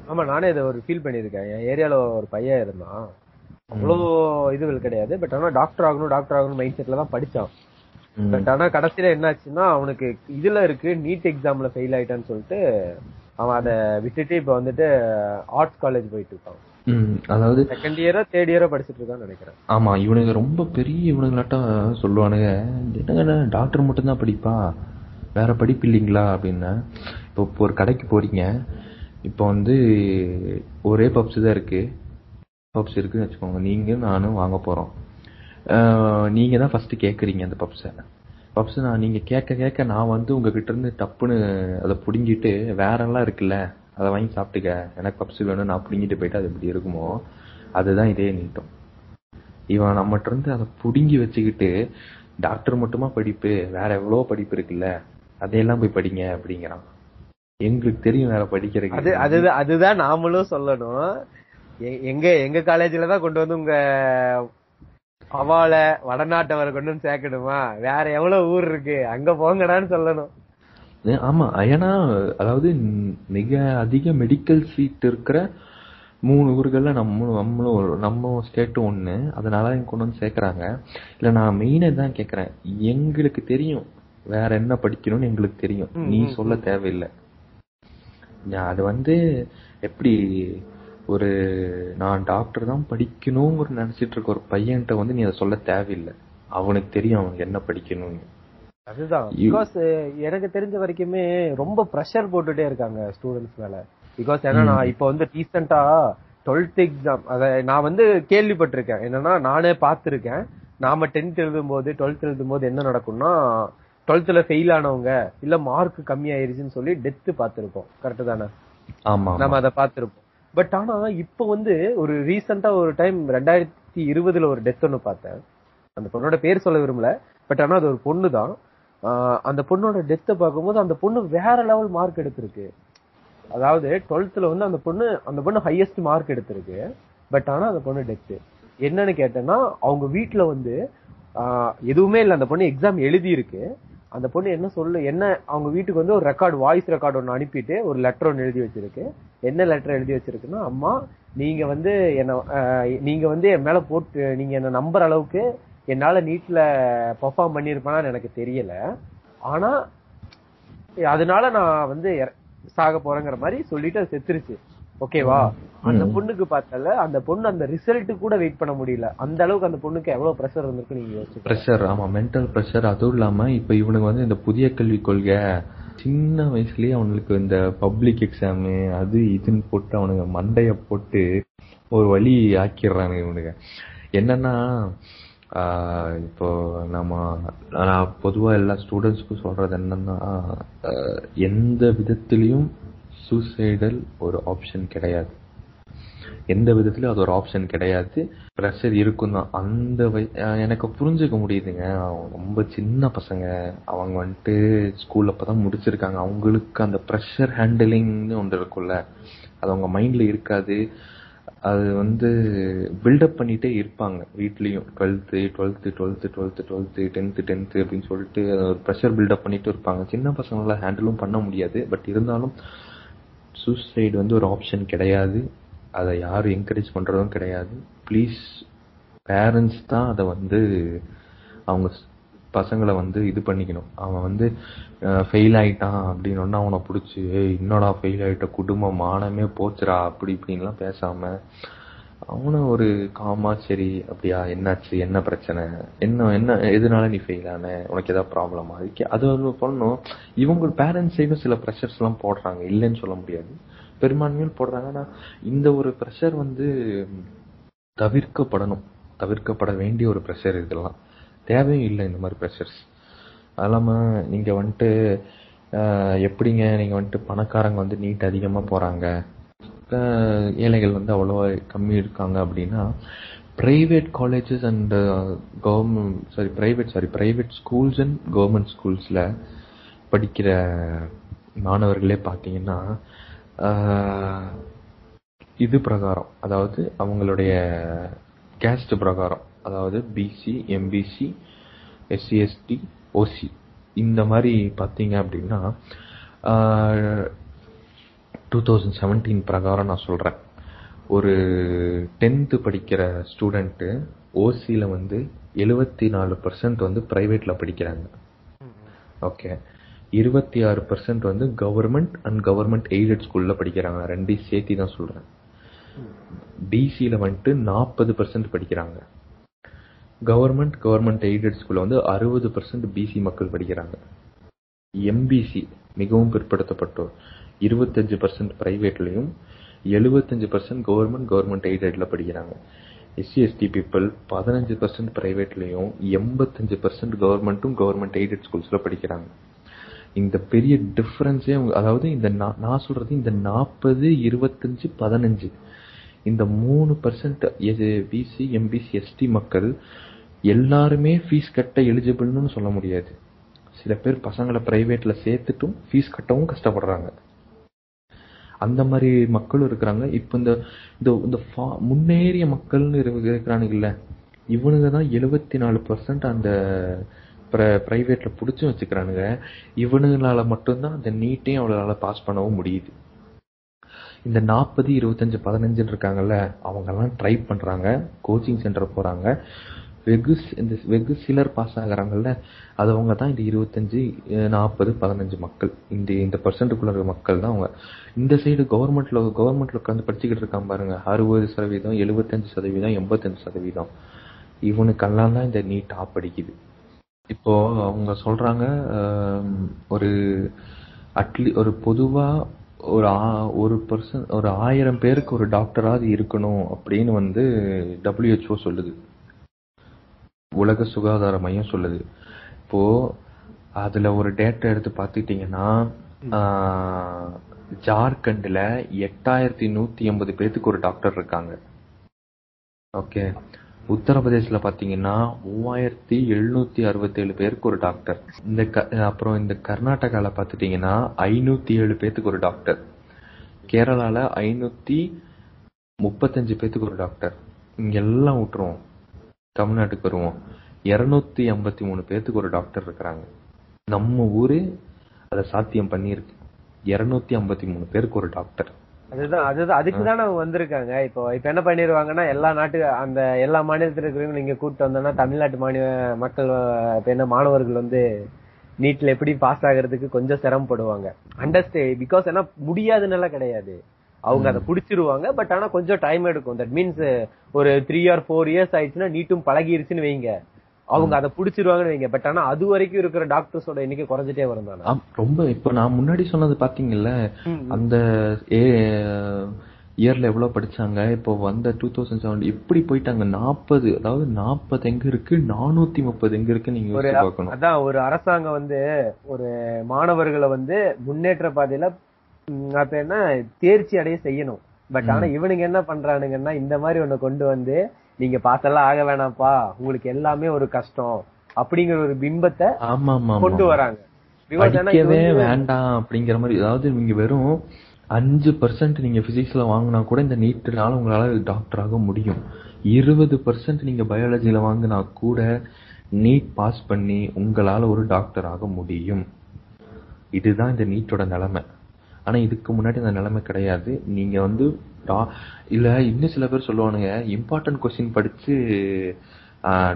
ஆமா நானே இதை ஒரு ஃபீல் பண்ணியிருக்கேன். என் ஏரியால ஒரு பையன் இருந்தான். அவ்வளோ இதுகள் கிடையாது. பட் ஆனா டாக்டர் ஆகணும் டாக்டர் ஆகணும் மைண்ட் செட்ல தான் படிச்சான். பட் ஆனா கடைசியில என்னாச்சுன்னா அவனுக்கு இதுல இருக்கு நீட் எக்ஸாம்ல ஃபெயில் ஆயிட்டான்னு சொல்லிட்டு அவன் அதை விட்டுட்டு இப்ப வந்துட்டு ஆர்ட்ஸ் காலேஜ் போயிட்டு இருக்கான். அதாவது செகண்ட் இயரோ தேர்ட் இயரோ படிச்சிட்டு இருக்கான்னு நினைக்கிறேன். ஆமா இவனுங்க ரொம்ப பெரிய இவனுங்களாட்டம் சொல்லுவானுங்க என்னங்க டாக்டர் மட்டும்தான் படிப்பா? வேற படிப்பு இல்லைங்களா? அப்படின்னா. இப்போ இப்போ ஒரு கடைக்கு போறீங்க. இப்போ வந்து ஒரே பப்ஸ் தான் இருக்கு. பப்ஸ் இருக்குன்னு வச்சுக்கோங்க. நீங்கள் நானும் வாங்க போறோம். நீங்கள் நீங்க தான் ஃபர்ஸ்ட் கேட்குறீங்க அந்த பப்ஸை பப்ஸ் நான் நீங்கள் கேட்க கேட்க நான் வந்து உங்ககிட்ட இருந்து டப்புன்னு அதை பிடுங்கிட்டு வேறெல்லாம் இருக்குல்ல அதை வாங்கி சாப்பிட்டுக்க. எனக்கு பப்ஸ் வேணும் நான் பிடுங்கிட்டு போயிட்டு அது எப்படி இருக்குமோ அதுதான் இதே நீட்டம். இவன் நம்மகிட்ட இருந்து அதை பிடுங்கி வச்சுக்கிட்டு டாக்டர் மட்டுமா படிப்பு வேற எவ்வளோ படிப்பு இருக்குல்ல அதையெல்லாம் போய் படிங்க அப்படிங்கிறான். எங்களுக்கு தெரியும் வேற அது படிக்கிறதுக்கு அதுதான் அதுதான் நாமளும் சொல்லணும். எங்க எங்க காலேஜ்ல தான் கொண்டு வந்து உங்க அவால வடநாட்டவரை கொண்டு வந்து சேர்க்கணுமா? வேற எவ்வளவு ஊர் இருக்கு? அங்க போங்கடான்னு சொல்லணும். ஆமா ஏன்னா அதாவது மிக அதிக மெடிக்கல் சீட் இருக்கிற மூணு ஊர்கள்ல நம்ம நம்மளும் ஒரு- நம்ம ஸ்டேட்டும் ஒண்ணு. அதனால கொண்டு வந்து சேர்க்கறாங்க. இல்ல நான் மெயினா தான் கேக்குறேன். எங்களுக்கு தெரியும். வேற என்ன படிக்கணும்னு எங்களுக்கு தெரியும். நீ சொல்ல தேவையில்லை. அது வந்து எப்படி ஒரு நான் டாக்டர் தான் படிக்கணுங்கிற நினைச்சிட்டு இருக்க ஒரு பையன்கிட்ட வந்து நீ அதை சொல்ல தேவையில்லை. அவனுக்கு தெரியும் அவனுக்கு என்ன படிக்கணும்னு. அதுதான். பிகாஸ் எனக்கு தெரிஞ்ச வரைக்குமே ரொம்ப ப்ரெஷர் போட்டுட்டே இருக்காங்க ஸ்டூடெண்ட்ஸ் மேல. பிகாஸ் ஏன்னா நான் இப்போ வந்து ரீசெண்டா டுவெல்த் எக்ஸாம் அத நான் வந்து கேள்விப்பட்டிருக்கேன். என்னன்னா நானே பார்த்திருக்கேன். நாம டென்த் எழுதும் போது டுவெல்த் எழுதும் போது என்ன நடக்கும்னா டுவெல்த்ல ஃபெயில் ஆனவங்க இல்ல மார்க் கம்மி ஆயிருச்சுன்னு சொல்லி டெத் பார்த்திருப்போம். கரெக்ட் தானே? ஆமா நம்ம அதை பார்த்திருப்போம். பட் ஆனா இப்போ வந்து ஒரு ரீசெண்டா ஒரு டைம் ரெண்டாயிரத்தி இருபதுல ஒரு டெத் ஒன்னு பார்த்தேன். அந்த பொண்ணோட பேர் சொல்ல விரும்பல. பட் ஆனா அது ஒரு பொண்ணு தான் அந்த பொண்ணோட டெத்தை பார்க்கும்போது அந்த பொண்ணு வேற லெவல் மார்க் எடுத்திருக்கு. அதாவது டுவெல்த்ல வந்து அந்த பொண்ணு அந்த பொண்ணு ஹையஸ்ட் மார்க் எடுத்திருக்கு. பட் ஆனா அந்த பொண்ணு டெத்து என்னன்னு கேட்டேன்னா அவங்க வீட்டுல வந்து எதுவுமே இல்ல. அந்த பொண்ணு எக்ஸாம் எழுதி இருக்கு அந்த பொண்ணு என்ன சொல்லு என்ன அவங்க வீட்டுக்கு வந்து ஒரு ரெக்கார்டு வாய்ஸ் ரெக்கார்டு ஒன்று அனுப்பிட்டு ஒரு லெட்டர் ஒன்று எழுதி வச்சிருக்கு. என்ன லெட்டர் எழுதி வச்சிருக்குன்னா அம்மா நீங்க வந்து என்ன நீங்க வந்து என் மேல போட்டு நீங்க என்ன நம்புற அளவுக்கு என்னால நீட்ல பெர்ஃபார்ம் பண்ணிருப்பேனான்னு எனக்கு தெரியல. ஆனா அதனால நான் வந்து சாக போறேங்கிற மாதிரி சொல்லிட்டு அது செத்துருச்சு. ஓகேவா? அந்த. பொண்ணுக்கு பார்த்தால அந்த பொண்ணு அந்த ரிசல்ட் கூட வெயிட் பண்ண முடியல. அந்த அளவுக்கு அந்த பொண்ணுக்கு எவ்வளவு பிரஷர் இருந்திருக்கு நீங்க யோசிச்சு ப்ரெஷர் ஆமா. மென்டல் ப்ரெஷர் அதுவும் இல்லாம இப்ப இவனுக்கு வந்து இந்த புதிய கல்விக் கொள்கை சின்ன வயசுலயே அவனுக்கு இந்த பப்ளிக் எக்ஸாமு அது இதுன்னு போட்டு அவனுங்க மண்டைய போட்டு ஒரு வழி ஆக்கிடுறானுங்க இவனுங்க. என்னன்னா இப்போ நம்ம நான் பொதுவா எல்லா ஸ்டூடெண்ட்ஸ்க்கும் சொல்றது என்னன்னா எந்த விதத்திலையும் சூசைடல் ஒரு ஆப்ஷன் கிடையாது. எந்த விதத்துலயும் அது ஒரு ஆப்ஷன் கிடையாது. ப்ரெஷர் இருக்கும் தான். அந்த எனக்கு புரிஞ்சுக்க முடியுதுங்க. அவங்க ரொம்ப சின்ன பசங்க. அவங்க வந்துட்டு ஸ்கூல்ல அப்பதான் முடிச்சிருக்காங்க. அவங்களுக்கு அந்த ப்ரெஷர் ஹேண்டிலிங்னு ஒன்று இருக்கும்ல. அது அவங்க மைண்ட்ல இருக்காது. அது வந்து பில்டப் பண்ணிட்டே இருப்பாங்க. வீட்லயும் twelfth twelfth twelfth twelfth twelfth tenth tenth அப்படின்னு சொல்லிட்டு ஒரு ப்ரெஷர் பில்டப் பண்ணிட்டு இருப்பாங்க. சின்ன பசங்களால ஹேண்டிலும் பண்ண முடியாது. பட் இருந்தாலும் சூசைடு வந்து ஒரு ஆப்ஷன் கிடையாது. அதை யாரும் என்கரேஜ் பண்ணுறதும் கிடையாது. ப்ளீஸ் பேரண்ட்ஸ் தான் அதை வந்து அவங்க பசங்களை வந்து இது பண்ணிக்கணும். அவன் வந்து ஃபெயில் ஆயிட்டான் அப்படின்னு அவனை பிடிச்சி ஏய் என்னடா ஃபெயில் ஆகிட்ட குடும்பம் மானமே போச்சுடா அப்படி இப்படின்லாம் பேசாமல் அவனும் ஒரு காமா சரி அப்படியா என்னாச்சு என்ன பிரச்சனை? என்ன என்ன எதனால நீ ஃபெயில் ஆன? உனக்கு ஏதாவது ப்ராப்ளமா அதுக்கு அது ஒரு பண்ணணும். இவங்க பேரண்ட்ஸ் சைடும் சில ப்ரெஷர்ஸ் எல்லாம் போடுறாங்க. இல்லைன்னு சொல்ல முடியாது. பெரும்பான்மையில் போடுறாங்க. ஆனா இந்த ஒரு ப்ரெஷர் வந்து தவிர்க்கப்படணும். தவிர்க்கப்பட வேண்டிய ஒரு ப்ரெஷர் இதெல்லாம். தேவையும் இல்லை இந்த மாதிரி ப்ரெஷர்ஸ் அது இல்லாமல் நீங்க வந்துட்டு எப்படிங்க நீங்க வந்துட்டு பணக்காரங்க வந்து நீட் அதிகமா போறாங்க? ஏழைகள் வந்து அவ்வளோவா கம்மி இருக்காங்க அப்படின்னா private colleges and government sorry private sorry private schools and government ஸ்கூல்ஸில் படிக்கிற மாணவர்களே பார்த்தீங்கன்னா இது பிரகாரம். அதாவது அவங்களுடைய கேஸ்ட் பிரகாரம். அதாவது பிசி எம்பிசி எஸ்சிஎஸ்டி ஓசி இந்த மாதிரி பார்த்தீங்க அப்படின்னா டூ தௌசண்ட் செவன்டீன் பிரகாரம் நான் சொல்கிறேன் ஒரு டென்த்து படிக்கிற ஸ்டூடெண்ட்டு ஓசியில் வந்து எழுபத்தி நாலு பர்சன்ட் வந்து ப்ரைவேட்டில் படிக்கிறாங்க. ஓகே இருபத்தி ஆறு பர்சன்ட் வந்து கவர்மெண்ட் அண்ட் கவர்மெண்ட் எய்டட் ஸ்கூல்ல படிக்கிறாங்க. ரெண்டையும் சேர்த்தி தான் சொல்கிறேன் டிசியில் வந்துட்டு நாற்பது பர்சன்ட் படிக்கிறாங்க. கவர்மெண்ட் கவர்மெண்ட் எய்டட் ஸ்கூலில் வந்து அறுபது பர்சன்ட் பிசி மக்கள் படிக்கிறாங்க. எம்பிசி மிகவும் பிற்படுத்தப்பட்டோர். இருபத்தஞ்சு பர்சன்ட் ப்ரைவேட்லையும் எழுபத்தஞ்சு பர்சன்ட் கவர்மெண்ட் கவர்மெண்ட் எய்டட்ல படிக்கிறாங்க. எஸ்சி எஸ்டி பீப்புள் பதினஞ்சு பர்சன்ட் ப்ரைவேட்லையும் எண்பத்தஞ்சு பர்சன்ட் கவர்மெண்ட்டும் கவர்மெண்ட் எய்டட் ஸ்கூல்ஸில் படிக்கிறாங்க. இந்த பெரிய டிஃபரன்ஸே அதாவது இந்த நான் நான் சொல்றது இந்த நாற்பது இருபத்தஞ்சு பதினஞ்சு. இந்த மூணு பர்சன்ட் பிசி எம்பிசி எஸ்டி மக்கள் எல்லாருமே ஃபீஸ் கட்ட எலிஜிபிள்னு சொல்ல முடியாது. சில பேர் பசங்களை ப்ரைவேட்டில் சேர்த்துட்டும் ஃபீஸ் கட்டவும் கஷ்டப்படுறாங்க. அந்த மாதிரி மக்களும் இருக்கிறாங்க. இப்போ இந்த இந்த இந்த ஃபா முன்னேறிய மக்கள்னு இருக்கிறானுங்கல்ல இவனுங்க தான் எழுபத்தி நாலு பர்சன்ட் அந்த ப்ரைவேட்டில் பிடிச்சி வச்சுக்கிறானுங்க. இவனுங்களால மட்டும்தான் அந்த நீட்டையும் அவளால் பாஸ் பண்ணவும் முடியுது. இந்த நாற்பது இருபத்தஞ்சு பதினஞ்சுன்னு இருக்காங்கல்ல அவங்கெல்லாம் ட்ரை பண்ணுறாங்க கோச்சிங் சென்டர் போகிறாங்க வெகு இந்த வெகு சிலர் பாஸ் ஆகுறாங்கல்ல அது அவங்க தான் இந்த இருபத்தஞ்சு நாற்பது பதினஞ்சு மக்கள். இந்த இந்த பர்சன்ட்டுக்குள்ள மக்கள் தான் அவங்க. இந்த சைடு கவர்மெண்ட்ல கவர்மெண்ட்ல உட்காந்து படிச்சுக்கிட்டு இருக்கான் பாருங்க. அறுபது சதவீதம் எழுபத்தஞ்சு சதவீதம் எண்பத்தஞ்சு சதவீதம். இவனுக்கெல்லாம் தான் இந்த நீட் டாப் அடிக்குது. இப்போ அவங்க சொல்றாங்க ஒரு அட்லீ ஒரு பொதுவா ஒரு ஆ- ஒரு பர்சன் ஒரு ஆயிரம் பேருக்கு ஒரு டாக்டராவது இருக்கணும் அப்படின்னு வந்து டபிள்யூஹெச்ஓ சொல்லுது. உலக சுகாதார மையம் சொல்லுது. இப்போ அதுல ஒரு டேட்டா எடுத்து பார்த்துக்கிட்டீங்கன்னா ஜார்க்கண்ட்ல எட்டாயிரத்தி நூத்தி எண்பது பேத்துக்கு ஒரு டாக்டர் இருக்காங்க. ஓகே உத்தரப்பிரதேஷ்ல பாத்தீங்கன்னா மூவாயிரத்தி எழுநூத்தி அறுபத்தேழு பேருக்கு ஒரு டாக்டர் இந்த க- அப்புறம் இந்த கர்நாடகால பாத்துட்டீங்கன்னா ஐநூத்தி ஏழு பேத்துக்கு ஒரு டாக்டர் கேரளால ஐநூத்தி முப்பத்தஞ்சு பேத்துக்கு ஒரு டாக்டர் இங்க எல்லாம் விட்டுருவோம். தமிழ்நாட்டுக்கு வருவோம். இருநூத்தி ஐம்பத்தி மூணு பேர்த்துக்கு ஒரு டாக்டர் இருக்கிறாங்க. நம்ம ஊரு அதை சாத்தியம் பண்ணியிருக்கு. இருநூத்தி ஐம்பத்தி மூணு பேருக்கு ஒரு டாக்டர் அதுதான் அதுதான் அதுக்கு தானே அவங்க வந்திருக்காங்க. இப்போ இப்ப என்ன பண்ணிருவாங்கன்னா எல்லா நாட்டு அந்த எல்லா மாநிலத்துல இருக்கிறவங்க இங்க கூப்பிட்டு வந்தோம்னா தமிழ்நாட்டு மாநில மக்கள் இப்ப என்ன மாணவர்கள் வந்து நீட்ல எப்படி பாஸ் ஆகுறதுக்கு கொஞ்சம் சிரமப்படுவாங்க. அண்டர்ஸ்டே பிகாஸ் ஏன்னா முடியாதுன்னு கிடையாது. அவங்க அதை புடிச்சிருவாங்க பட் ஆனா கொஞ்சம் டைம் எடுக்கும். தட் மீன்ஸ் ஒரு த்ரீ ஆர் ஃபோர் இயர்ஸ் ஆயிடுச்சுன்னா நீட்டும் பழகிருச்சுன்னு வைங்க. அவங்க அதை புடிச்சிருவாங்கன்னு வைங்க. பட் ஆனா அது வரைக்கும் இருக்கிற டாக்டர்ஸோட எண்ணிக்கை குறைஞ்சிட்டே வரும் ரொம்ப இப்ப நான் முன்னாடி சொன்னது பாத்தீங்கல்ல அந்த இயர்ல எவ்வளவு படிச்சாங்க? இப்போ வந்த டூ தௌசண்ட் செவன் இப்படி போயிட்டாங்க. நாற்பது அதாவது நாற்பது எங்க இருக்கு? நானூத்தி முப்பது எங்க இருக்கு நீங்க பார்க்கணும். அதான் ஒரு அரசாங்கம் வந்து ஒரு மாணவர்களை வந்து முன்னேற்ற பாதையில அப்ப என்ன தேர்ச்சி அடைய செய்யணும். பட் ஆனா இவனுங்க என்ன பண்றானுங்கன்னா இந்த மாதிரி ஒண்ணு கொண்டு வந்து நீங்க பாஸ் எல்லாம் ஆக வேணாம்ப்பா உங்களுக்கு எல்லாமே ஒரு கஷ்டம் அப்படிங்கிற ஒரு பிம்பத்தை கொண்டு வராங்க. படிக்கவே வேண்டாம் அப்படிங்கிற மாதிரி அதாவது நீங்க வெறும் அஞ்சு பர்சன்ட் நீங்க பிசிக்ஸ்ல வாங்கினா கூட இந்த நீட்னால உங்களால டாக்டர் ஆக முடியும். இருபது பர்சன்ட் நீங்க பயாலஜில வாங்கினா கூட நீட் பாஸ் பண்ணி உங்களால ஒரு டாக்டர் ஆக முடியும். இதுதான் இந்த நீட்டோட நிலைமை. ஆனால் இதுக்கு முன்னாடி அந்த நிலைமை கிடையாது. நீங்கள் வந்து டா- இன்னும் சில பேர் சொல்லுவானுங்க இம்பார்ட்டன்ட் கொஸ்டின் படித்து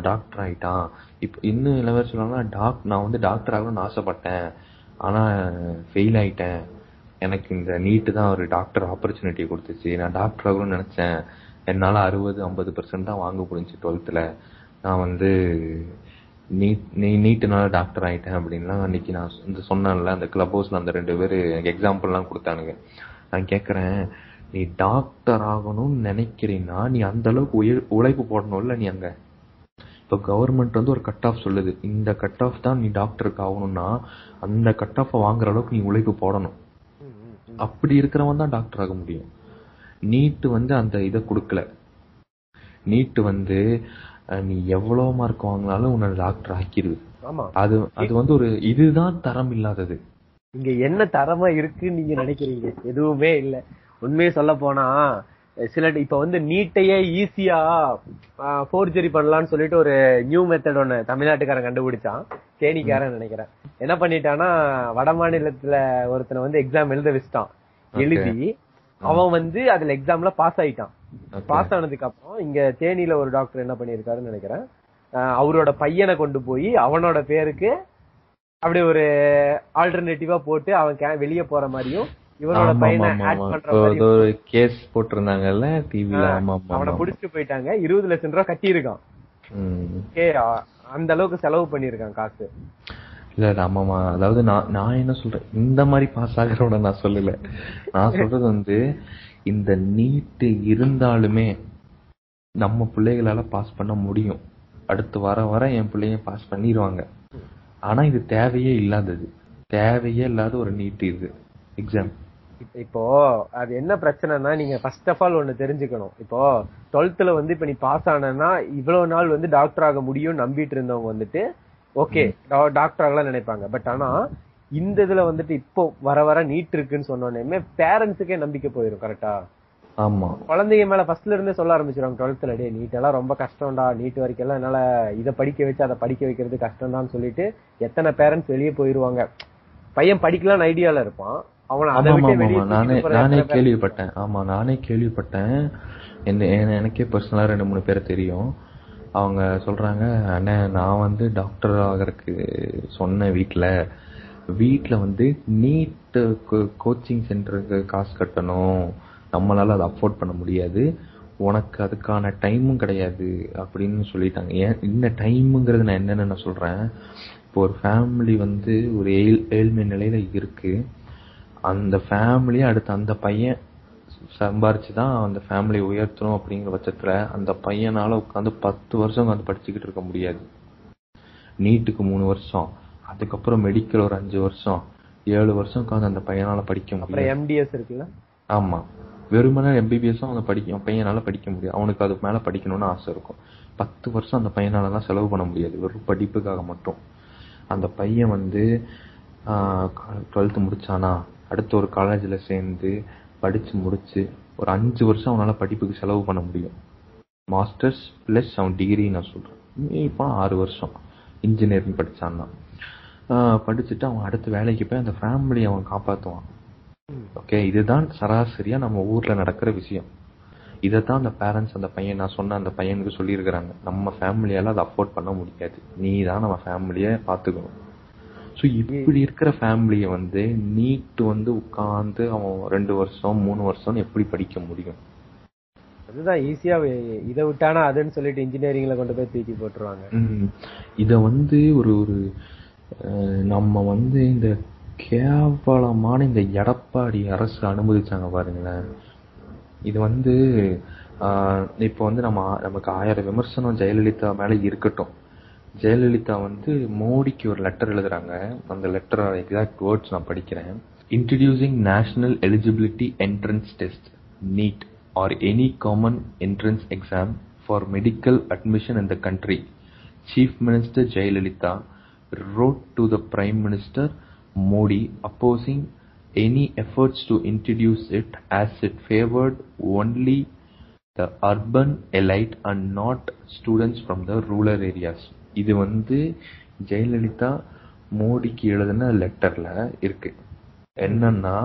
டாக்டர் ஆகிட்டான் இப்போ இன்னும் சில பேர் சொல்லுவாங்கன்னா டாக் நான் வந்து டாக்டர் ஆகணும்னு ஆசைப்பட்டேன். ஆனால் ஃபெயில் ஆகிட்டேன் எனக்கு இந்த நீட்டு தான் ஒரு டாக்டர் ஆப்பர்ச்சுனிட்டி கொடுத்துச்சு. நான் டாக்டர் ஆகணும்னு நினச்சேன். என்னால் அறுபது ஐம்பது பர்சன்ட் தான் வாங்க முடிஞ்சு டுவெல்த்தில் நான் வந்து நீட் நீ நீட்டுனால டாக்டர் ஆயிட்டேன் அப்படின்லாம் அன்னைக்கு நான் இந்த சொன்னேன்ல அந்த கிளப் ஹவுஸில் அந்த ரெண்டு பேர் எனக்கு எக்ஸாம்பிள்லாம் கொடுத்தானுங்க. நான் கேட்குறேன் நீ டாக்டர் ஆகணும்னு நினைக்கிறீன்னா நீ அந்த அளவுக்கு உய- உழைப்பு போடணும்ல நீ அங்கே. இப்போ கவர்மெண்ட் வந்து ஒரு கட் ஆஃப் சொல்லுது. இந்த கட் ஆஃப் தான் நீ டாக்டருக்கு ஆகணும்னா அந்த கட் ஆஃப் வாங்குற அளவுக்கு நீ உழைப்பு போடணும். அப்படி இருக்கிறவன் தான் டாக்டர் ஆக முடியும். நீட் வந்து அந்த இதை கொடுக்கல. நீட் வந்து நீ எவ்வளவு மார்க் வாங்கினாலும் உன்னை டாக்டர் ஆக்கிடுது ஆமா. அது அது வந்து ஒரு இதுதான் தரம் இல்லாதது. இங்க என்ன தரமா இருக்குன்னு நீங்க நினைக்கிறீங்க? எதுவுமே இல்ல. உண்மையை சொல்ல போனா சில இப்ப வந்து நீட்டையே ஈஸியா ஃபோர்ஜரி பண்ணலாம்னு சொல்லிட்டு ஒரு நியூ மெத்தட் ஒண்ணு தமிழ்நாட்டுக்காரன் கண்டுபிடிச்சான். தேனிக்காரன் நினைக்கிறேன். என்ன பண்ணிட்டானா வட மாநிலத்துல ஒருத்தனை வந்து எக்ஸாம் எழுத வச்சுட்டான். எழுதி அவன் வந்து அதுல எக்ஸாம்ல பாஸ் ஆயிட்டான். பாஸ் ஆனதுக்கு அப்புறம் இங்க தேனியில ஒரு டாக்டர் என்ன பண்ணிருக்காருன்னு நினைக்கிறேன். அவரோட பையனை கொண்டு போய் அவனோட பேருக்கு அப்படி ஒரு ஆல்டர்னேட்டிவா போட்டு அவன் வெளிய போற மாதிரியும் இவனோட பையனை ஆட். பண்ற மாதிரி ஒரு கேஸ் போட்டிருந்தாங்கல்ல டிவில அவனை ஆமா புடிச்சிட்டு போயிட்டாங்க. இருபது லட்சம் ரூபாய் கட்டி இருக்கான் அந்த அளவுக்கு செலவு பண்ணிருக்கான் காசு. இல்ல ஆமாமா அதாவது நான் நான் என்ன சொல்றேன்? இந்த மாதிரி பாஸ் ஆகிறோட நான் சொல்லல. நான் சொல்றது வந்து இந்த நீட்டு இருந்தாலுமே நம்ம பிள்ளைகளால பாஸ் பண்ண முடியும். அடுத்து வர வர என் பிள்ளைங்க பாஸ் பண்ணிடுவாங்க ஆனா இது தேவையே இல்லாதது. தேவையே இல்லாத ஒரு நீட் இது. எக்ஸாம் இப்ப- அது என்ன பிரச்சனைனா நீங்க ஃபர்ஸ்ட் ஆஃப் ஆல் ஒண்ணு தெரிஞ்சுக்கணும். இப்போ டுவெல்த்ல வந்து இப்ப நீ பாஸ் ஆனனா இவ்வளவு நாள் வந்து டாக்டர் ஆக முடியும் நம்பிட்டு இருந்தவங்க வந்துட்டு ஓகே டாக்டர் ஆகலாம் நினைப்பாங்க. பட் ஆனா இந்த இதுல வந்துட்டு இப்போ வர வர நீட் இருக்குன்னு சொன்னோன்னே பேரண்ட்ஸுக்கே நம்பிக்கை போயிடும் கரெக்டா ஆமா. குழந்தைங்க மேல ஃபர்ஸ்ட்ல இருந்தே சொல்ல ஆரம்பிச்சிருவாங்க டுவெல்த்ல டே நீட் எல்லாம் ரொம்ப கஷ்டம்டா நீட் வரைக்கும் எல்லாம் என்னால இதை படிக்க வச்சு அதை படிக்க வைக்கிறது கஷ்டம்தான்னு சொல்லிட்டு எத்தனை பேரண்ட்ஸ் வெளியே போயிருவாங்க? பையன் படிக்கலாம்னு ஐடியால இருப்பான். நானே நானே கேள்விப்பட்டேன். ஆமா நானே கேள்விப்பட்டேன். எனக்கே பர்சனலா ரெண்டு மூணு பேர் தெரியும். அவங்க சொல்றாங்க அண்ணே நான் வந்து டாக்டர் ஆகறதுக்கு சொன்னேன் வீட்ல வீட்டில் வந்து நீட்டு கோச்சிங் சென்டருக்கு காசு கட்டணும். நம்மளால் அதை அஃபோர்ட் பண்ண முடியாது. உனக்கு அதுக்கான டைமும் கிடையாது அப்படின்னு சொல்லிட்டாங்க. ஏன்? இந்த டைமுங்கிறது நான் என்னென்ன நான் சொல்கிறேன் இப்போ ஒரு ஃபேமிலி வந்து ஒரு ஏழ் ஏழ்மை நிலையில் இருக்குது அந்த ஃபேமிலியை அடுத்து அந்த பையன் சம்பாரிச்சு தான் அந்த ஃபேமிலி உயர்த்தணும் அப்படிங்கிற பட்சத்தில் அந்த பையனால் உட்காந்து பத்து வருஷம் உட்காந்து படிச்சுக்கிட்டு இருக்க முடியாது. நீட்டுக்கு மூணு வருஷம். அதுக்கப்புறம் மெடிக்கல் ஒரு அஞ்சு வருஷம் ஏழு வருஷம் உட்காந்து அந்த பையனால படிக்க முடியாது எம்டிஎஸ் இருக்குல்ல? ஆமா. வெறுமனே எம்பிபிஎஸ் அவன் படிக்க பையனால படிக்க முடியாது. அவனுக்கு அதுக்கு மேல படிக்கணும்னு ஆசை இருக்கும். பத்து வருஷம் அந்த பையனாலலாம் செலவு பண்ண முடியாது. வெறும் படிப்புக்காக மட்டும். அந்த பையன் வந்து டுவெல்த் முடிச்சானா அடுத்த ஒரு காலேஜ்ல சேர்ந்து படிச்சு முடிச்சு ஒரு அஞ்சு வருஷம் அவனால படிப்புக்கு செலவு பண்ண முடியும். மாஸ்டர்ஸ் பிளஸ் அவன் டிகிரி நான் சொல்றேன். இப்போ ஆறு வருஷம் இன்ஜினியரிங் படிச்சான்னா. படிச்சுட்டு அவன் அடுத்த வேலைக்கு போய் அந்த ஃபேமிலி அவன் காப்பாத்துவான். ஓகே இதுதான் சராசரியா நம்ம ஊர்ல நடக்கிற விஷயம். இதைத்தான் அந்த பேரண்ட்ஸ் அந்த பையன் நான் சொன்ன அந்த பையனுக்கு சொல்லியிருக்கிறாங்க. நம்ம ஃபேமிலியால அதை அஃபோர்ட் பண்ண முடியாது. நீ தான் நம்ம ஃபேமிலிய பாத்துக்கணும் ஸோ இப்படி இருக்கிற ஃபேமிலியை வந்து நீட் வந்து உட்கார்ந்து அவன் ரெண்டு வருஷம் மூணு வருஷம் எப்படி படிக்க முடியும்? அதுதான் ஈஸியா இதை விட்டானா அதுன்னு சொல்லிட்டு இன்ஜினியரிங்ல கொண்டு போய் தூக்கி போட்டுருவாங்க. இத வந்து ஒரு ஒரு நம்ம வந்து இந்த கேவலமான இந்த எடப்பாடி அரசு அனுமதிச்சாங்க பாருங்களேன். இது வந்து இப்போ வந்து நம்ம நமக்கு ஆயிரம் விமர்சனம் ஜெயலலிதா மேலே இருக்கட்டும். ஜெயலலிதா வந்து மோடிக்கு ஒரு லெட்டர் எழுதுறாங்க. அந்த லெட்டர் எக்ஸாக்ட் வேர்ட்ஸ் நான் படிக்கிறேன். Introducing national eligibility entrance test NEET or any common entrance exam for medical admission in the country chief minister Jayalalithaa wrote to the Prime Minister Modi opposing any efforts to introduce it as it favored only the urban elite and not students from the rural areas. இது வந்து ஜெயலலிதா மோடிக்கு எழுதின லெட்டர்ல இருக்கு என்னன்னா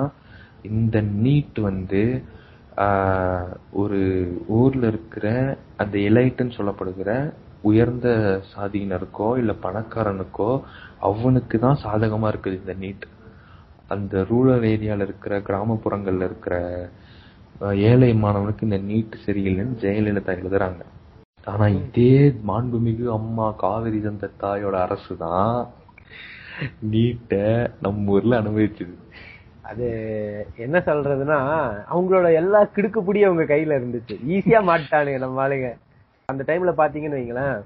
இந்த NEET வந்து ஒரு ஊர்ல இருக்கிற அந்த எலைட்டுன்னு சொல்லப்படுகிற உயர்ந்த சாதியினருக்கோ இல்ல பணக்காரனுக்கோ அவனுக்கு தான் சாதகமா இருக்குது இந்த நீட் அந்த ரூரல் ஏரியால இருக்கிற கிராமப்புறங்கள்ல இருக்கிற ஏழை மாணவனுக்கு இந்த நீட் சரியில்லைன்னு ஜெயலலிதா எழுதுறாங்க. ஆனா இதே மாண்புமிகு அம்மா காவிரி தந்த தாயோட அரசு தான் நீட்டை நம்ம ஊர்ல அனுபவிச்சது அது என்ன சொல்றதுன்னா அவங்களோட எல்லா கிடுக்குப்பிடியும் அவங்க கையில இருந்துச்சு. ஈஸியா மாட்டானுங்க நம்ம ஆளுங்க. அந்த டைம்ல பாத்தீங்கன்னு வைங்களேன்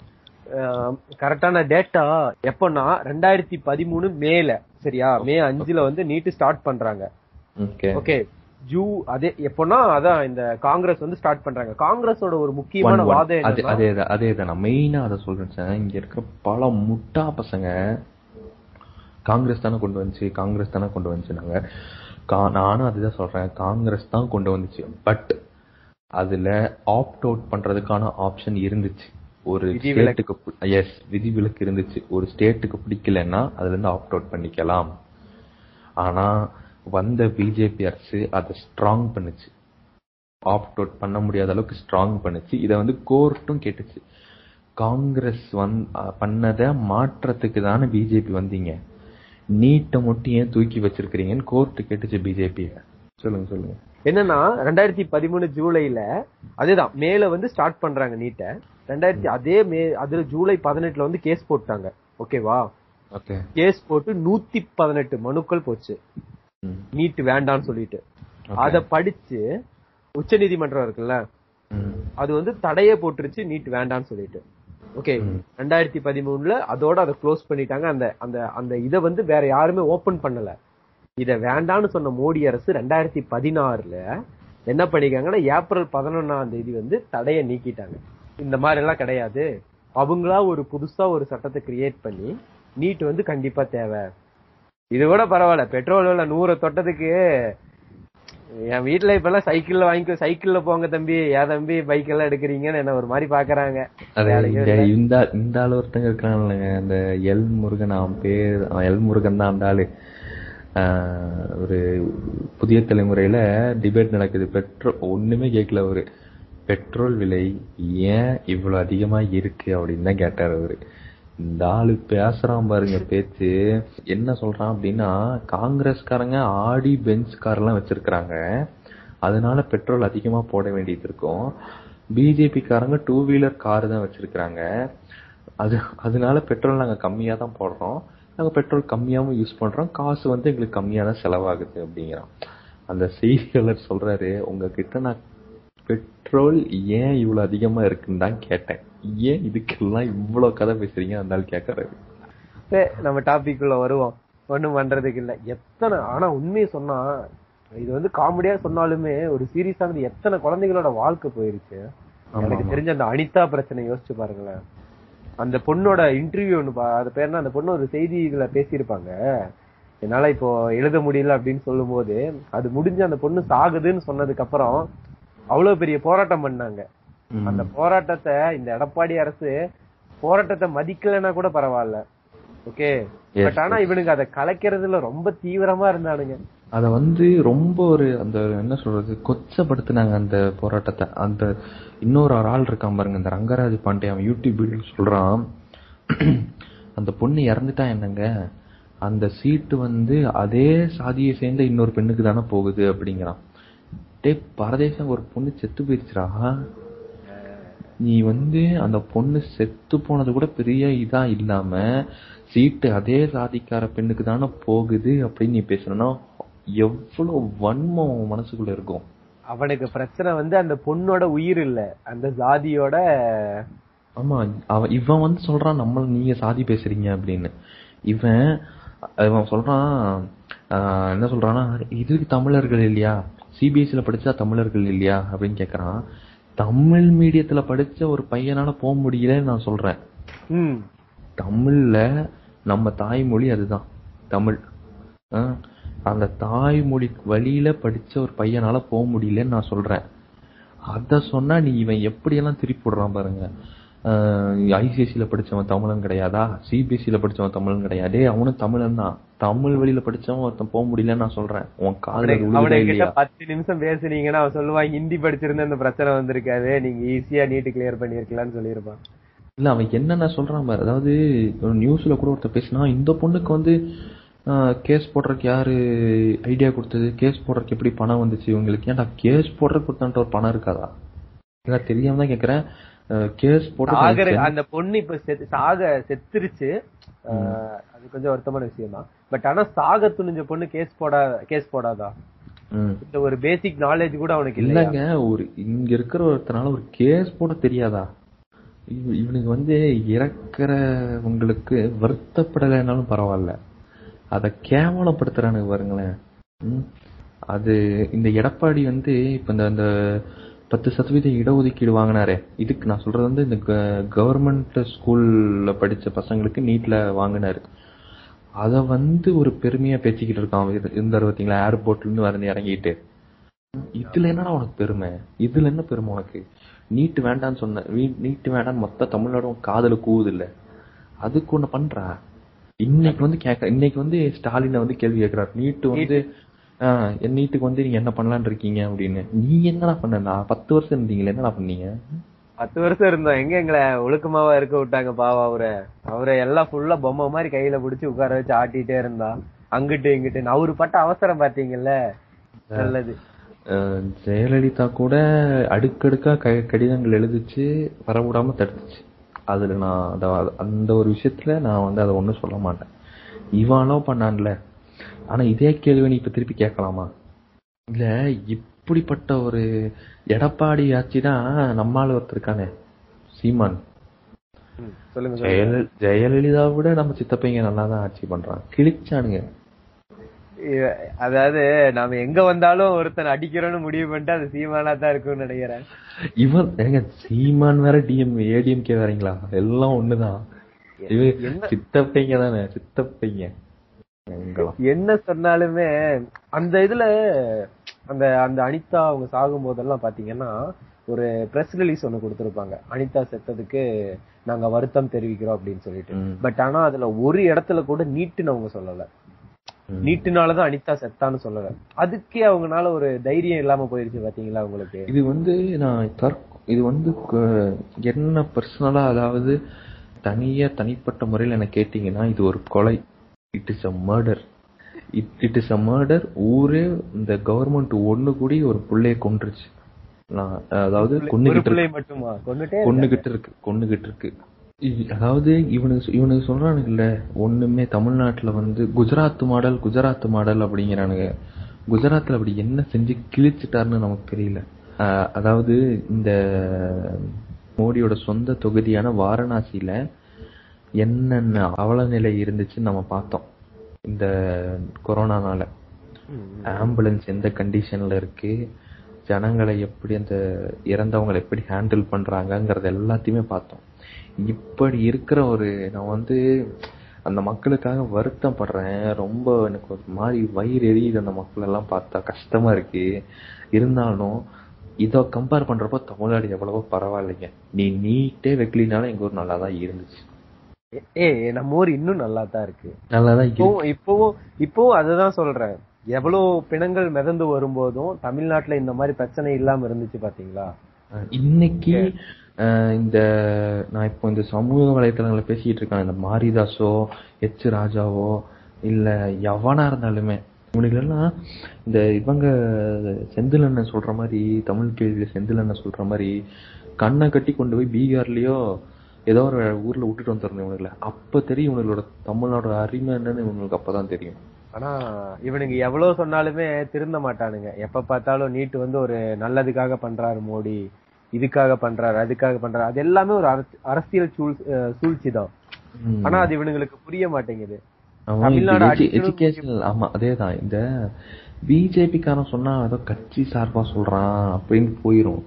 கரெக்டான டேட்டா எப்பன்னா ரெண்டாயிரத்தி பதிமூணு மேல சரியா? மே அஞ்சுல வந்து நீட்டு ஸ்டார்ட் பண்றாங்க. ஓகே ஜூ அதே எப்போன்னா அதான் இந்த காங்கிரஸ் வந்து ஸ்டார்ட் பண்றாங்க. காங்கிரஸோட ஒரு முக்கியமான வாதம் அதே அதே தான், நான் மெயினா அதை சொல்றேன் சார் இங்க இருக்கிற பல முட்டா பசங்க காங்கிரஸ் தானே கொண்டு வந்துச்சு காங்கிரஸ் தானே கொண்டு வந்துச்சு நாங்க நானும் அதுதான் சொல்றேன். காங்கிரஸ் தான் கொண்டு வந்துச்சு. பட் அதுல ஆப்ட் அவுட் பண்றதுக்கான ஆப்ஷன் இருந்துச்சு. ஒரு. ஸ்டேட்டுக்கு எஸ் விதிவிலக்கு இருந்துச்சு. ஒரு ஸ்டேட்டுக்கு பிடிக்கலன்னா அதுல இருந்து ஆப்ட் அவுட் பண்ணிக்கலாம். ஆனா வந்த பிஜேபி அரசு அதை ஸ்ட்ராங் பண்ணுச்சு. ஆப்ட் அவுட் பண்ண முடியாத அளவுக்கு ஸ்ட்ராங் பண்ணுச்சு. இதை வந்து கோர்ட்டும் கேட்டுச்சு. காங்கிரஸ் வந் பண்ணத மாற்றத்துக்கு தானே பிஜேபி வந்தீங்க. நீட்டை மட்டும் ஏன் தூக்கி வச்சிருக்கிறீங்கன்னு கோர்ட் கேட்டுச்சு பிஜேபி சொல்லுங்க சொல்லுங்க. என்னன்னா ரெண்டாயிரத்தி பதிமூணு ஜூலைல அதேதான் மேல வந்து ஸ்டார்ட் பண்றாங்க நீட்டை ரெண்டாயிரத்தி அதே மே அதுல ஜூலை பதினெட்டுல வந்து கேஸ் போட்டாங்க. ஓகேவா ஓகே கேஸ் போட்டு நூத்தி பதினெட்டு மனுக்கள் போச்சு. நீட் வேண்டாம்னு சொல்லிட்டு. அத படிச்சு உச்சநீதிமன்றம் இருக்குல்ல? அது வந்து தடையே போட்டுருச்சு நீட் வேண்டாம்னு சொல்லிட்டு. ஓகே. ரெண்டாயிரத்தி பதிமூணுல அதோட அதை க்ளோஸ் பண்ணிட்டாங்க. அந்த அந்த அந்த இத வந்து வேற யாருமே ஓபன் பண்ணல. இத வேண்டாம்னு சொன்ன மோடி அரசு ரெண்டாயிரத்தி பதினாறுல என்ன பண்ணிருக்காங்கன்னா ஏப்ரல் பதினொன்னாம் தேதி வந்து தடையை நீக்கிட்டாங்க. இந்த மாதிரி எல்லாம் கிடையாது. அவங்களா ஒரு புதுசா ஒரு சட்டத்தை கிரியேட் பண்ணி நீட் வந்து கண்டிப்பா தேவை. இது கூட பரவாயில்ல. பெட்ரோல் விலை நூறு தொட்டதுக்கு என் வீட்டுல இப்ப எல்லாம் சைக்கிள்ல வாங்கிக்கோ சைக்கிள்ல போங்க தம்பி. ஏன் தம்பி பைக் எல்லாம் எடுக்கிறீங்கன்னு என்ன ஒரு மாதிரி பாக்குறாங்க. இந்த ஆள் ஒருத்தங்க இருக்கான்லங்க அந்த எல் முருகன் அவன் பேர் எல் முருகன் தான் அந்த ஆளு. ஒரு புதிய தலைமுறையில் டிபேட் நடக்குது. பெட்ரோல் ஒன்றுமே கேட்கல அவர். பெட்ரோல் விலை ஏன் இவ்வளோ அதிகமாக இருக்கு அப்படின்னு தான் கேட்டார் அவர். இந்த ஆளு பேசுறான் பாருங்க பேச்சு. என்ன சொல்கிறான் அப்படின்னா காங்கிரஸ்காரங்க ஆடி பென்ஸ் கார்லாம் எல்லாம் அதனால பெட்ரோல் அதிகமாக போட வேண்டியது இருக்கும். பிஜேபிக்காரங்க டூ வீலர் கார் தான் வச்சுருக்குறாங்க. அது அதனால பெட்ரோல் நாங்கள் கம்மியாக தான் போடுறோம். நாங்க பெட்ரோல் கம்மியாவும் யூஸ் பண்றோம். காசு வந்து எங்களுக்கு கம்மியா தான் செலவாகுது அப்படிங்கிறான். அந்த செய்தியாளர் சொல்றாரு உங்ககிட்ட நான் பெட்ரோல் ஏன் இவ்வளவு அதிகமா இருக்குன்னு தான் கேட்டேன். ஏன் இதுக்கெல்லாம் இவ்வளவு கதை பேசுறீங்க? அந்த ஆள் கேக்குறாரு. சரி, நம்ம டாபிக் குள்ள வருவோம். ஒண்ணும் பண்றதுக்கு இல்ல. எத்தனை ஆனா உண்மையை சொன்னா இது வந்து காமெடியா சொன்னாலுமே ஒரு சீரியஸானது எத்தனை குழந்தைகளோட வாழ்க்கை போயிருச்சு. எனக்கு. தெரிஞ்ச அந்த அனிதா பிரச்சனை யோசிச்சு பாருங்களேன். அந்த பொண்ணோட இன்டர்வியூ பா- அது பேர்னா அந்த பொண்ணு ஒரு செய்தி இதுல பேசியிருப்பாங்க. என்னால இப்போ எழுத முடியல அப்படின்னு சொல்லும்போது அது முடிஞ்சு அந்த பொண்ணு சாகுதுன்னு சொன்னதுக்கு அப்புறம் அவ்வளவு பெரிய போராட்டம் பண்ணாங்க. அந்த போராட்டத்தை இந்த எடப்பாடி அரசு போராட்டத்தை மதிக்கலைன்னா கூட பரவாயில்ல. ஓகே? பட் ஆனா இவனுங்க அதை கலைக்கிறதுல ரொம்ப தீவிரமா இருந்தானுங்க. அத வந்து ரொம்ப ஒரு அந்த என்ன சொல்றது கொச்சப்படுத்தினாங்க அந்த போராட்டத்தை. அந்த இன்னொரு ஒரு ஆள் இருக்கான் பாருங்க இந்த ரங்கராஜ் பாண்டே. அவன் யூடியூப் வீடியோ சொல்றான் அந்த பொண்ணு இறந்துட்டா என்னங்க? அந்த சீட்டு வந்து அதே சாதியை சேர்ந்த இன்னொரு பெண்ணுக்கு தானே போகுது அப்படிங்கிறான். டே பரதேசம் ஒரு பொண்ணு செத்து போயிடுச்சுரா நீ வந்து அந்த பொண்ணு செத்து போனது கூட பெரிய இதா இல்லாம சீட்டு அதே சாதிக்கார பெண்ணுக்கு தானே போகுது அப்படின்னு நீ பேசணும்னா எவ்வளவு வன்மம் மனசுக்குள்ள இருக்கும்? அவனுக்கு பிரச்சனை வந்து அந்த பொண்ணோட உயிர் இல்ல அந்த ஜாதியோட ஆமா அவன் இவன் வந்து சொல்றான் நம்மள நீங்க சாதி பேசுறீங்க அப்படின்னு. இவன் இவன் சொல்றான் என்ன சொல்றான்னா இதுக்கு தமிழர்கள் இல்லையா? சிபிஎஸ்சில படிச்சா தமிழர்கள் இல்லையா? அப்படின்னு கேக்குறான். தமிழ் மீடியத்துல படிச்ச ஒரு பையனால போக முடியலன்னு நான் சொல்றேன். ம். தமிழ்ல நம்ம தாய்மொழி அதுதான் தமிழ். அந்த தாய்மொழி வழியில படிச்ச ஒரு பையனால போக முடியலன்னு நான் சொல்றேன். அத சொன்னா நீ இவன் எப்படியெல்லாம் திருப்பி விடுறான் பாருங்க ஐசிஎஸ்சில படிச்சவன் தமிழன் கிடையாதா? சிபிஎஸ்சில படிச்சவன் தமிழன் கிடையாது டேய், அவனும் தமிழன் தான். தமிழ் வழியில படிச்சவன் ஒருத்தன் போக முடியலன்னு நான் சொல்றேன். உன் காதுல பத்து நிமிஷம் பேசுனீங்கன்னா அவன் சொல்லுவான் ஹிந்தி படிச்சிருந்தா இந்த பிரச்சனை வந்திருக்காது. நீங்க ஈஸியா நீட் கிளியர் பண்ணிருக்கலாம்னு சொல்லியிருப்பான். இல்ல அவன் என்னென்ன சொல்றான் பாரு. அதாவது நியூஸ்ல கூட ஒருத்தர் பேசினா இந்த பொண்ணுக்கு வந்து கேஸ் போடுறதுக்கு யாரு ஐடியா கொடுத்தது? கேஸ் போடுறதுக்கு எப்படி பணம் வந்துச்சு? இவங்களுக்கு ஏன்டா கேஸ் போடுறதுக்கு கொடுத்தான்ட்டு ஒரு பணம் இருக்காதா? இல்ல தெரியாம தான் கேக்குறேன். கேஸ் போடுறது அந்த பொண்ணு இப்ப சாக செத்துருச்சு. அது கொஞ்சம் வருத்தமான விஷயம் தான் பட் ஆனா சாக துணிஞ்ச பொண்ணு கேஸ் போடா கேஸ் போடாதா. இந்த ஒரு பேசிக் நாலேஜ் கூட அவனுக்கு இல்லங்க ஒரு இங்க இருக்கிற ஒருத்தனால ஒரு கேஸ் போட தெரியாதா? இவ- இவனுக்கு வந்து இறக்குறவங்களுக்கு வருத்தப்படலைனாலும் பரவாயில்ல. அதை கேவலப்படுத்துறானுங்க பாருங்களேன். அது இந்த எடப்பாடி வந்து இப்ப இந்த அந்த பத்து சதவீத இடஒதுக்கீடு வாங்கினாரே. இதுக்கு நான் சொல்றது வந்து இந்த கவர்மெண்ட் ஸ்கூல்ல படிச்ச பசங்களுக்கு நீட்ல வாங்கினாரு. அத வந்து ஒரு பெருமையா பேசிக்கிட்டு இருக்கான். இருந்தார் பார்த்தீங்களா பாத்தீங்களா? ஏர்போர்ட்ல இருந்து வந்து இறங்கிட்டு. இதுல என்னடா உனக்கு பெருமை? இதுல என்ன பெருமை உனக்கு? நீட் வேண்டாம்னு சொன்ன நீட் வேண்டாம் மொத்த தமிழ்நாடும் காதல கூவுது இல்ல அதுக்கு ஒண்ணு பண்றா? இன்னைக்கு வந்து கேக்க இன்னைக்கு வந்து ஸ்டாலினை வந்து கேள்வி கேக்குறாரு நீட் வந்து ஆஹ் நீட்டுக்கு வந்து நீங்க என்ன பண்ணலாம்னு இருக்கீங்க அப்படின்னு. நீ என்னடா பண்ண பத்து வருஷம் இருந்தீங்களே என்னடா பண்ணீங்க? பத்து வருஷம் இருந்தோம். எங்க எங்களை ஒழுக்கமாவா இருக்க விட்டாங்க பாவா அவரை. அவரை எல்லாம் ஃபுல்லா பொம்மை மாதிரி கையில புடிச்சு உட்கார வச்சு ஆட்டிட்டே இருந்தா. அங்கிட்டு இங்கிட்டு. அவரு பட்ட அவசரம் பாத்தீங்கல்ல? நல்லது. ஜெயலலிதா கூட அடுக்கடுக்கா கடிதங்கள் எழுதிச்சு வரவிடாம தடுத்துச்சு. அதுல நான் அத- அந்த ஒரு விஷயத்துல நான் வந்து அதை ஒண்ணும் சொல்ல மாட்டேன். இவன் அலோவ் பண்ணான்ல. ஆனா இதே கேள்வி நீ இப்ப திருப்பி கேட்கலாமா? இல்ல இப்படிப்பட்ட ஒரு எடப்பாடி ஆட்சி தான் நம்மால ஒருத்தர் இருக்கானே சீமான். ஜெயலலிதா விட நம்ம சித்தப்பைங்க நல்லா தான் ஆட்சி பண்றான் கிழிச்சானுங்க. அதாவது நாம எங்க வந்தாலும் ஒருத்தன் அடிக்கிறோம்னு முடிவு பண்ணிட்டு அது சீமானா தான் இருக்கும்னு நினைக்கிறேன். இவன் ஏங்க சீமான் வேற டிஎம் ஏடிஎம்கே வேறீங்களா? எல்லாம் ஒண்ணுதான். சித்தப்பைங்க தானே சித்தப்பைங்க. என்ன சொன்னாலுமே அந்த இதுல அந்த அந்த அனிதா அவங்க சாகும் போதெல்லாம் பாத்தீங்கன்னா ஒரு பிரஸ் ரிலீஸ் ஒண்ணு கொடுத்திருப்பாங்க. அனிதா செத்ததுக்கு நாங்க வருத்தம் தெரிவிக்கிறோம் அப்படின்னு சொல்லிட்டு. பட் ஆனா அதுல ஒரு இடத்துல கூட நீட்டுன்னு அவங்க சொல்லல. நீட்டுனாலதான் அனிதா செத்தான்னு சொல்லல. அதுக்கே அவங்கனால ஒரு தைரியம் இல்லாம போயிருச்சு பாத்தீங்களா உங்களுக்கு? இது வந்து நான் இது வந்து என்ன பர்சனலா அதாவது தனியா தனிப்பட்ட முறையில் என்ன கேட்டீங்கன்னா இது ஒரு கொலை. It is a murder it is a murder ஊரே இந்த கவர்மெண்ட் ஒண்ணு கூடி ஒரு புள்ளைய நான் அதாவது கொன்னுகிட்டு இருக்கு கொன்னுகிட்டு இருக்கு. அதாவது இவனுக்கு இவனுக்கு சொல்றானுங்கல்ல ஒண்ணுமே தமிழ்நாட்டுல வந்து குஜராத் மாடல் குஜராத் மாடல் அப்படிங்கிறானுங்க. குஜராத்ல அப்படி என்ன செஞ்சு கிழிச்சிட்டாருன்னு நமக்கு தெரியல. அதாவது இந்த மோடியோட சொந்த தொகுதியான வாரணாசியில என்னென்ன அவல நிலை இருந்துச்சுன்னு நம்ம பார்த்தோம். இந்த கொரோனானால. ஆம்புலன்ஸ் எந்த கண்டிஷன்ல இருக்கு? ஜனங்களை எப்படி அந்த இறந்தவங்களை எப்படி ஹேண்டில் பண்றாங்கங்கறது எல்லாத்தையுமே பார்த்தோம். இப்படி இருக்கிற ஒரு நான் வந்து அந்த மக்களுக்காக வருத்தம் படுறேன் ரொம்ப எனக்கு ஒரு மாதிரி வயிறு எரியுது அந்த மக்கள் எல்லாம் பார்த்தா. கஷ்டமா இருக்கு. இருந்தாலும் இத கம்பேர் பண்றப்போ தமிழ்நாடு எவ்வளவோ பரவாயில்லைங்க. நீ நீட்டே வைக்கலினாலும் எங்க ஊர் நல்லா தான் இருந்துச்சு ஏய் நம்ம ஊர் இன்னும் நல்லா தான் இருக்கு. நல்லா தான் இப்பவும் இப்பவும் அதுதான் சொல்றேன். எவ்வளவு பிணங்கள் மிதந்து வரும்போதும் தமிழ்நாட்டுல இந்த மாதிரி பிரச்சனை இல்லாம இருந்துச்சு பாத்தீங்களா? இன்னைக்கு இந்த நான் இப்போ இந்த சமூக வலைத்தளங்களை பேசிக்கிட்டு இருக்கேன் இந்த மாரிதாஸோ எச் ராஜாவோ இல்லை எவனா இருந்தாலுமே இவனுங்களெல்லாம் இந்த இவங்க செந்திலண்ணன் சொல்ற மாதிரி தமிழ் கேள்வியில செந்திலண்ணன் சொல்ற மாதிரி கண்ணை கட்டி கொண்டு போய் பீகார்லேயோ ஏதோ ஒரு ஊரில் விட்டுட்டு வந்துடணும் இவனுக்குல அப்போ தெரியும் இவனுங்களோட தமிழ்நாடு அருமை என்னன்னு இவங்களுக்கு அப்போதான் தெரியும். ஆனா இவனுங்க எவ்வளவு சொன்னாலுமே திருந்த மாட்டானுங்க. எப்ப பார்த்தாலும் நீட் வந்து ஒரு நல்லதுக்காக பண்றாரு மோடி. இதுக்காக பண்றாரு அதுக்காக பண்றாரு. அது எல்லாமே ஒரு அரச- அரசியல் சூழ் சூழ்ச்சி தான். ஆனா அது இவனுங்களுக்கு புரிய மாட்டேங்குது. எஜுகேஷனல் ஆமா அதேதான். இந்த பிஜேபிக்காரன் சொன்னா ஏதோ கட்சி சார்பா சொல்றான் அப்படின்னு போயிரும்.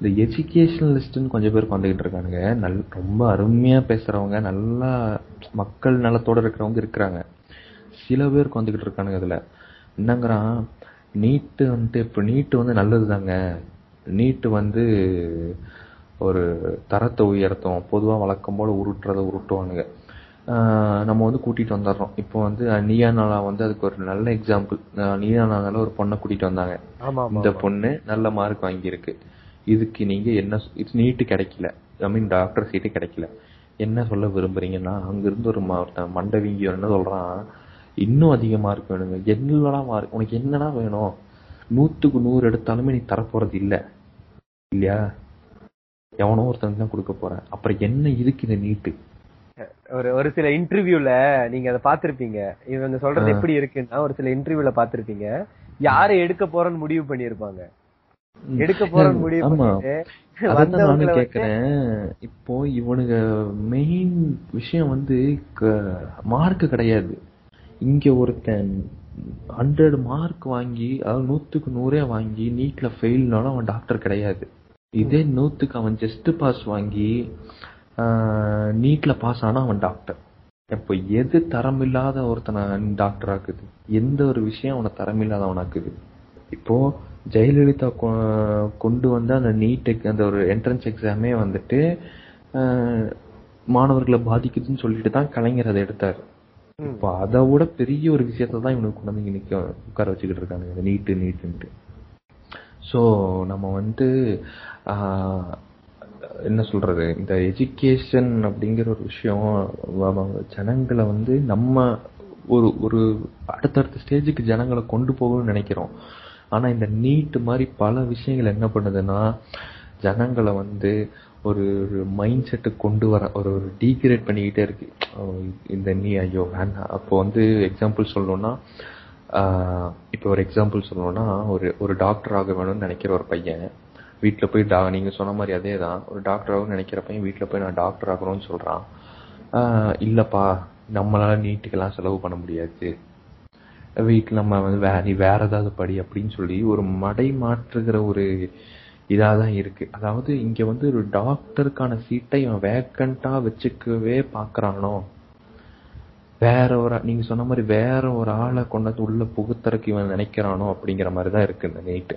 இந்த எஜுகேஷனலிஸ்ட்னு கொஞ்சம் பேர் வந்துகிட்டு இருக்கானுங்க. நல் ரொம்ப அருமையா பேசுறவங்க நல்லா மக்கள் நலத்தோட இருக்கிறவங்க இருக்கிறாங்க. சில பேருக்கு வந்துகிட்டு இருக்கானுங்க இதுல என்னங்கிறான்? நீட்டு வந்துட்டு இப்ப நீட்டு வந்து நல்லதுதாங்க. நீட்டு வந்து ஒரு தரத்தை உயர்த்தும். பொதுவா வழக்கம் போல உருட்டுறதை உருட்டுவானுங்க. நம்ம வந்து கூட்டிட்டு வந்துடுறோம் இப்போ வந்து நீயா நாளா வந்து அதுக்கு ஒரு நல்ல எக்ஸாம்பிள் நீயா நாளால ஒரு பொண்ணை கூட்டிட்டு வந்தாங்க. இந்த பொண்ணு நல்ல மார்க் வாங்கியிருக்கு. இதுக்கு நீங்க என்ன நீட்டு கிடைக்கல. ஐ மீன் டாக்டர் சீட்டு கிடைக்கல. என்ன சொல்ல விரும்புறீங்கன்னா அங்க இருந்து ஒரு ஒருத்தன் மண்டவிங்கி என்ன சொல்றான். இன்னும் அதிக மார்க் வேணுங்க. என்னடா மார்க் உனக்கு என்னடா வேணும்? நூத்துக்கு நூறு எடுத்தாலுமே நீ தரப்போறது இல்ல. இல்லையா? எவனோ ஒருத்தனுக்கு தான் கொடுக்க போறேன் அப்புறம் என்ன இதுக்கு இந்த நீட்டு ஒரு ஒரு சில இன்டர்வியூல நீங்க அதை பாத்திருப்பீங்க இவங்க சொல்றது எப்படி இருக்குன்னா ஒரு சில இன்டர்வியூல பாத்திருப்பீங்க யாரை எடுக்க போறோம்னு முடிவு பண்ணிருப்பாங்க எடுக்க போறோம்னு முடிவு பண்ணிட்டு நானும் கேக்குறேன். இப்போ இவனுங்க மெயின் விஷயம் வந்து மார்க் கிடையாது. இங்க ஒருத்தன் ஹண்ட்ரட் மார்க் வாங்கி அதாவது நூத்துக்கு நூறே வாங்கி நீட்ல ஃபெயில்னாலும் அவன் டாக்டர் கிடையாது. இதே நூத்துக்கு அவன் ஜஸ்ட் பாஸ் வாங்கி நீட்ல பாஸ் ஆனா அவன் டாக்டர் இப்போ எது தரமில்லாத ஒருத்தனை டாக்டர் ஆக்குது? எந்த ஒரு விஷயம் அவனை தரமில்லாதவனாக்குது? இப்போ ஜெயலலிதா கொண்டு வந்த அந்த நீட் அந்த ஒரு என்ட்ரன்ஸ் எக்ஸாமே வந்துட்டு மாணவர்களை பாதிக்குதுன்னு சொல்லிட்டு தான் கலைஞர் அதை எடுத்தாரு. இப்போ அதை விட பெரிய ஒரு விஷயத்த தான் இவனுக்கு கொண்டு வந்து இங்க நிக்க உட்கார வச்சுக்கிட்டு இருக்கானுங்க. இந்த நீட்டு நீட்டுன்ட்டு. ஸோ நம்ம வந்து ஆஹ், என்ன சொல்றது? இந்த எஜுகேஷன் அப்படிங்கிற ஒரு விஷயம் ஜனங்களை வந்து நம்ம ஒரு ஒரு அடுத்தடுத்த ஸ்டேஜுக்கு ஜனங்களை கொண்டு போகணும்னு நினைக்கிறோம். ஆனா இந்த நீட் மாதிரி பல விஷயங்கள் என்ன பண்ணுதுன்னா ஜனங்களை வந்து ஒரு மைண்ட் செட்டு கொண்டு வர ஒரு ஒரு டீக்ரேட் பண்ணிக்கிட்டே இருக்கு. இந்த நீ ஐயோ வேண்டாம். அப்போ வந்து எக்ஸாம்பிள் சொல்லணும்னா இப்போ ஒரு எக்ஸாம்பிள் சொல்லணும்னா ஒரு ஒரு டாக்டர் ஆக வேணும்னு நினைக்கிற ஒரு பையன் வீட்டில் போய் டா நீங்கள் சொன்ன மாதிரி அதே தான் ஒரு டாக்டர் ஆகணும்னு நினைக்கிற பையன் வீட்டில் போய் நான் டாக்டர் ஆகணும்னு சொல்கிறான் இல்லைப்பா நம்மளால் நம்மளால நீட்டுக்கெல்லாம் செலவு பண்ண முடியாது. வீட்டில் நம்ம வந்து வே நீ வேற ஏதாவது படி அப்படின்னு சொல்லி ஒரு மடை மாற்றுகிற ஒரு இதாக தான் இருக்கு. அதாவது இங்க வந்து ஒரு டாக்டருக்கான சீட்டை இவன் வேக்கண்டா வச்சுக்கவே பாக்குறானோ? வேற ஒரு நீங்க சொன்ன மாதிரி வேற ஒரு ஆளை கொண்டாந்து உள்ள புகுத்தறக்கு இவன் நினைக்கிறானோ அப்படிங்கிற மாதிரி தான் இருக்கு இந்த நீட்டு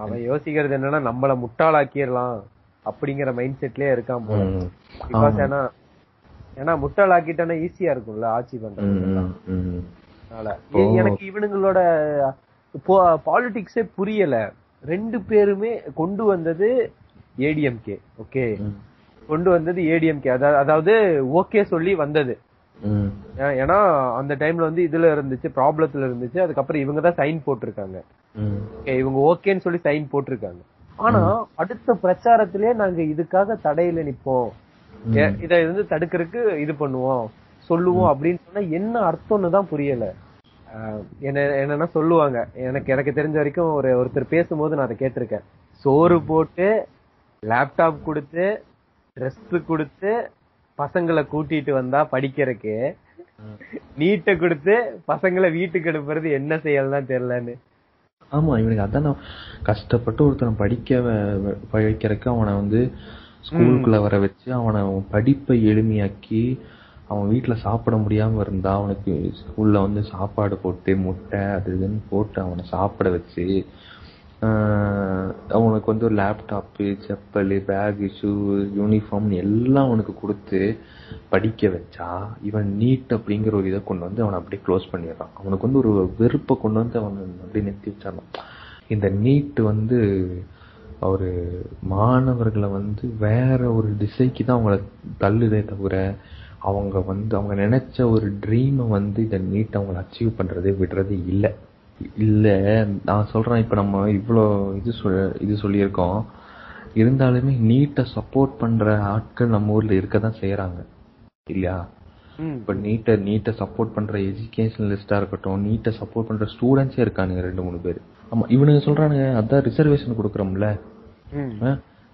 அவன் யோசிக்கிறது என்னன்னா நம்மள முட்டாளாக்கிடலாம் அப்படிங்கிற மைண்ட் செட்லயே இருக்கான் போல. பிகாஸ். ஏன்னா ஏன்னா முட்டாளாக்கிட்டானா ஈஸியா இருக்கும்ல ஆட்சி பண்றது எனக்கு இவனுங்களோட பாலிடிக்ஸே புரியல. ரெண்டு பேருமே கொண்டு வந்தது ஏடிஎம்கே ஓகே கொண்டு வந்தது ஏடிஎம்கே அதாவது ஓகே சொல்லி வந்தது. ஏன்னா அந்த டைம்ல வந்து இதுல இருந்துச்சு ப்ராப்ளத்துல இருந்துச்சு அதுக்கப்புறம் இவங்க தான் சைன் போட்டிருக்காங்க. இவங்க ஓகேன்னு சொல்லி சைன் போட்டிருக்காங்க. ஆனா அடுத்த பிரச்சாரத்திலே நாங்க இதுக்காக தடையில நிப்போம். இத வந்து தடுக்கிறதுக்கு இது பண்ணுவோம் சொல்லுவோம் அப்படின்னு சொன்னா என்ன அர்த்தம்னு தான் புரியல. என்ன என்னன்னா சொல்லுவாங்க. எனக்கு எனக்கு தெரிஞ்ச வரைக்கும் ஒரு ஒருத்தர் பேசும்போது நான் அதை கேட்டிருக்கேன். சோறு போட்டு லேப்டாப் கொடுத்து ட்ரெஸ் கொடுத்து பசங்களை கூட்டிட்டு வந்தா படிக்கிறதுக்கு நீட்டை கொடுத்து பசங்களை வீட்டுக்கு அனுப்புறது என்ன செய்யலாம் தெரியலன்னு. ஆமா இவனுக்கு அதான் கஷ்டப்பட்டு ஒருத்தனை படிக்க வைக்கிறதுக்கு அவனை வந்து ஸ்கூலுக்குள்ள வர வச்சு அவன் படிப்பை எளிமையாக்கி அவன் வீட்டில் சாப்பிட முடியாமல் இருந்தா அவனுக்கு ஸ்கூலில் வந்து சாப்பாடு போட்டு முட்டை அது இதுன்னு போட்டு அவனை சாப்பிட வச்சு அவனுக்கு வந்து ஒரு laptop chappal bag shoe uniform எல்லாம் அவனுக்கு கொடுத்து படிக்க வச்சா இவன் நீட் அப்படிங்கிற ஒரு இதை கொண்டு வந்து அவனை அப்படியே க்ளோஸ் பண்ணிடுறான். அவனுக்கு வந்து ஒரு வெறுப்பை கொண்டு வந்து அவன் அப்படியே நிறுத்தி வச்சிடணும் இந்த நீட் வந்து ஒரு மாணவர்களை வந்து வேற ஒரு திசைக்கு தான் அவங்கள தள்ளுதே தவிர அவங்க வந்து அவங்க நினைச்ச ஒரு ட்ரீமை வந்து இந்த நீட் அவங்கள அச்சீவ் பண்றதே விடுறது இல்ல. இல்ல நான் சொல்றேன் இப்ப நம்ம இவ்வளோ இது சொல் இது சொல்லியிருக்கோம். இருந்தாலுமே நீட்டை சப்போர்ட் பண்ற ஆட்கள் நம்ம ஊர்ல இருக்க தான் செய்யறாங்க இல்லையா. இப்ப நீட்டை நீட்டை சப்போர்ட் பண்ற எஜுகேஷனலிஸ்டா இருக்கட்டும் நீட்டை சப்போர்ட் பண்ற ஸ்டூடெண்ட்ஸே இருக்கானுங்க ரெண்டு மூணு பேர். ஆமா இவனுங்க சொல்றானுங்க அதான் ரிசர்வேஷன் கொடுக்குறோம்ல.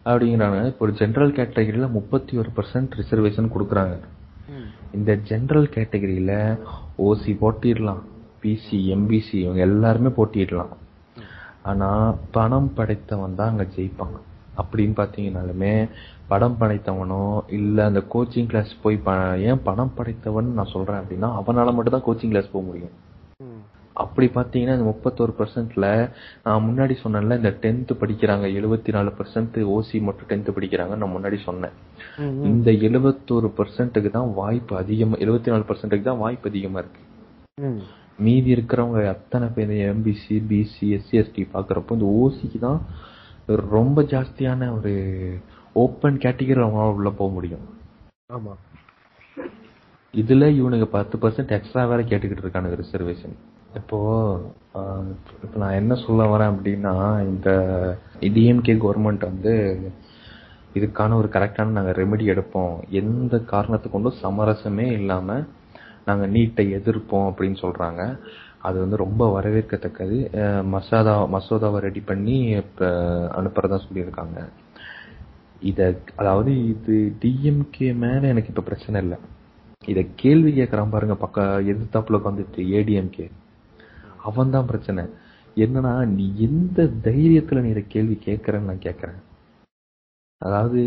அப்படிங்கிறாங்க இப்போ ஒரு ஜெனரல் கேட்டகரியில முப்பத்தி ஒரு பர்சன்ட் ரிசர்வேஷன் கொடுக்குறாங்க. இந்த ஜெனரல் கேட்டகரியில ஓசி போட்டிடலாம் பிசி எம்பிசி இவங்க எல்லாருமே போட்டியிடலாம் ஆனா பணம் படைத்தவன் தான் அங்க ஜெயிப்பான். அப்படின்னு பாத்தீங்கன்னாலுமே படம் படைத்தவனோ இல்ல அந்த கோச்சிங் கிளாஸ் போய் ஏன் பணம் படைத்தவன் நான் சொல்றேன் அப்படின்னா அவனால மட்டும் தான் கோச்சிங் கிளாஸ் போக முடியும். அப்படி பாத்தீங்கன்னா இந்த முப்பத்தோரு பர்சன்ட்ல நான் முன்னாடி சொன்னேன்ல இந்த டென்த் படிக்கிறாங்க எழுபத்தி நாலு பர்சன்ட் ஓசி மட்டும் டென்த் படிக்கிறாங்க நான் முன்னாடி சொன்னேன். இந்த எழுபத்தோரு பர்சன்ட்டுக்கு தான் வாய்ப்பு அதிகமா எழுபத்தி நாலு பர்சன்ட்டுக்கு தான் வாய்ப்பு அதிகமா இருக்கு. மீதி இருக்கிறவங்க அத்தனை பேர் எம்பிசி பிசி எஸ்சி எஸ்டி பாக்குறப்போ இந்த ஓசிக்கு தான் ரொம்ப ஜாஸ்தியான ஒரு ஓப்பன் கேட்டகரி அவங்களால உள்ள போக முடியும். ஆமா. இதுல இவனுக்கு பத்து பர்சன்ட் எக்ஸ்ட்ரா வேற கேட்டுக்கிட்டு இருக்கானுங்க ரிசர்வேஷன் இப்போ இப்போ நான் என்ன சொல்ல வரேன் அப்படின்னா இந்த டிஎம்கே கவர்மெண்ட் வந்து இதுக்கான ஒரு கரெக்டான நாங்கள் ரெமெடி எடுப்போம். எந்த காரணத்தை கொண்டும் சமரசமே இல்லாமல் நாங்கள் நீட்டை எதிர்ப்போம் அப்படின்னு சொல்கிறாங்க அது வந்து ரொம்ப வரவேற்கத்தக்கது. மசோதா மசோதாவை ரெடி பண்ணி இப்போ அனுப்புறதா சொல்லியிருக்காங்க. இதை அதாவது இது டிஎம்கே மேலே எனக்கு இப்போ பிரச்சனை இல்லை. இதை கேள்வி கேட்குறான் பாருங்க பக்க எதிர்த்தாப்புல உட்காந்துட்டு ஏடிஎம்கே அவன் தான் பிரச்சனை. என்னன்னா நீ எந்த தைரியத்துல நீ இதை கேள்வி கேட்கறன்னு நான் கேட்கறேன். அதாவது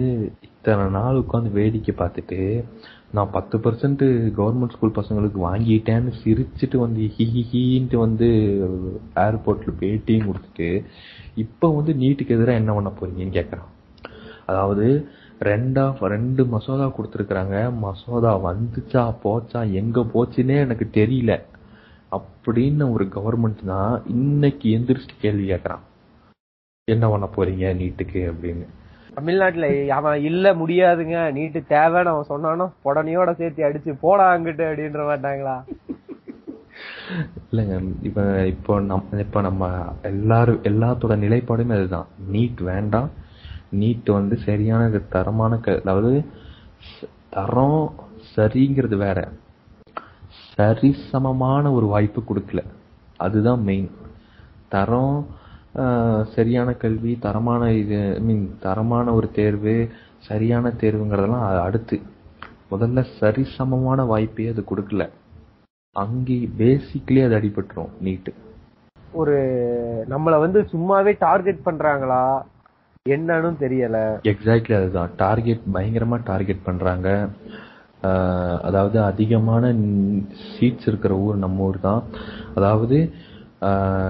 இத்தனை நாள் உட்காந்து வேடிக்கை பார்த்துட்டு நான் பத்து பர்சன்ட் கவர்மெண்ட் ஸ்கூல் பசங்களுக்கு வாங்கிட்டேன்னு சிரிச்சிட்டு வந்து ஹி ஹின்ட்டு வந்து ஏர்போர்ட்ல பேட்டியும் கொடுத்துட்டு இப்போ வந்து நீட்டுக்கு எதிராக என்ன பண்ண போறீங்கன்னு கேட்குறான். அதாவது ரெண்டா ரெண்டு மசோதா கொடுத்துருக்குறாங்க. மசோதா வந்துச்சா போச்சா எங்க போச்சுன்னே எனக்கு தெரியல. அப்படின்னு ஒரு கவர்மெண்ட் தான் இன்னைக்கு எந்திரிச்சு கேள்வி கேட்கறான். என்ன பண்ண போறீங்க நீட்டுக்கு? அப்படின்னு. தமிழ்நாட்டுல அவன் இல்ல முடியாதுங்க நீட்டு தேவைன்னு அவன் சொன்னானோ உடனையோட சேர்த்து அடிச்சு போடா அங்கிட்டு அப்படின்ற மாட்டாங்களா? இல்லைங்க இப்ப இப்போ நம்ம இப்ப நம்ம எல்லாரும் எல்லாத்தோட நிலைப்பாடுமே அதுதான். நீட் வேண்டாம். நீட் வந்து சரியான தரமான அதாவது தரம் சரிங்கிறது வேற. சரிசமமான ஒரு வாய்ப்பு கொடுக்கல. அதுதான் மெயின் தரம் சரியான கல்வி தரமான இது மீன் தரமான ஒரு தேர்வு சரியான தேர்வுங்கிறதெல்லாம் அடுத்து. முதல்ல சரிசமமான வாய்ப்பே அது கொடுக்கல. அங்கே பேசிக்கலி அது அடிபட்டுரும் நீட்டு ஒரு நம்மள வந்து சும்மாவே டார்கெட் பண்றாங்களா? என்னன்னு தெரியல. எக்ஸாக்ட்லி அதுதான். டார்கெட் பயங்கரமா டார்கெட் பண்றாங்க. அதாவது அதிகமான சீட்ஸ் இருக்கிற ஊர் நம்ம ஊர் தான். அதாவது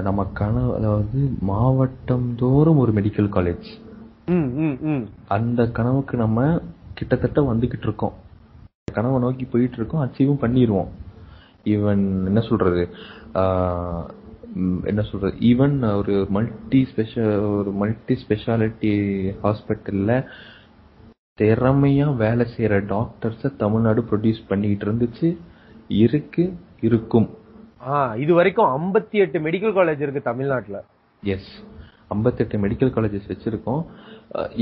நம்ம கனவு அதாவது மாவட்டம் தோறும் ஒரு மெடிக்கல் காலேஜ் அந்த கனவுக்கு நம்ம கிட்டத்தட்ட வந்துகிட்டு இருக்கோம். கனவை நோக்கி போயிட்டு இருக்கோம் அச்சீவும் பண்ணிடுவோம் ஈவன் என்ன சொல்றது? என்ன சொல்றது? ஈவன் ஒரு மல்டி ஸ்பெஷல் ஒரு மல்டி ஸ்பெஷாலிட்டி ஹாஸ்பிட்டல்ல திறமையா வேலை செய்யற டாக்டர்ஸ தமிழ்நாடு ப்ரொடியூஸ் பண்ணிட்டு இருந்துச்சு. இருக்கு இருக்கும். ஆ இது வரைக்கும் 58 எட்டு மெடிக்கல் காலேஜ் இருக்கு தமிழ்நாட்டுல. எஸ் ஐம்பத்தெட்டு மெடிக்கல் காலேஜஸ் வச்சிருக்கோம்.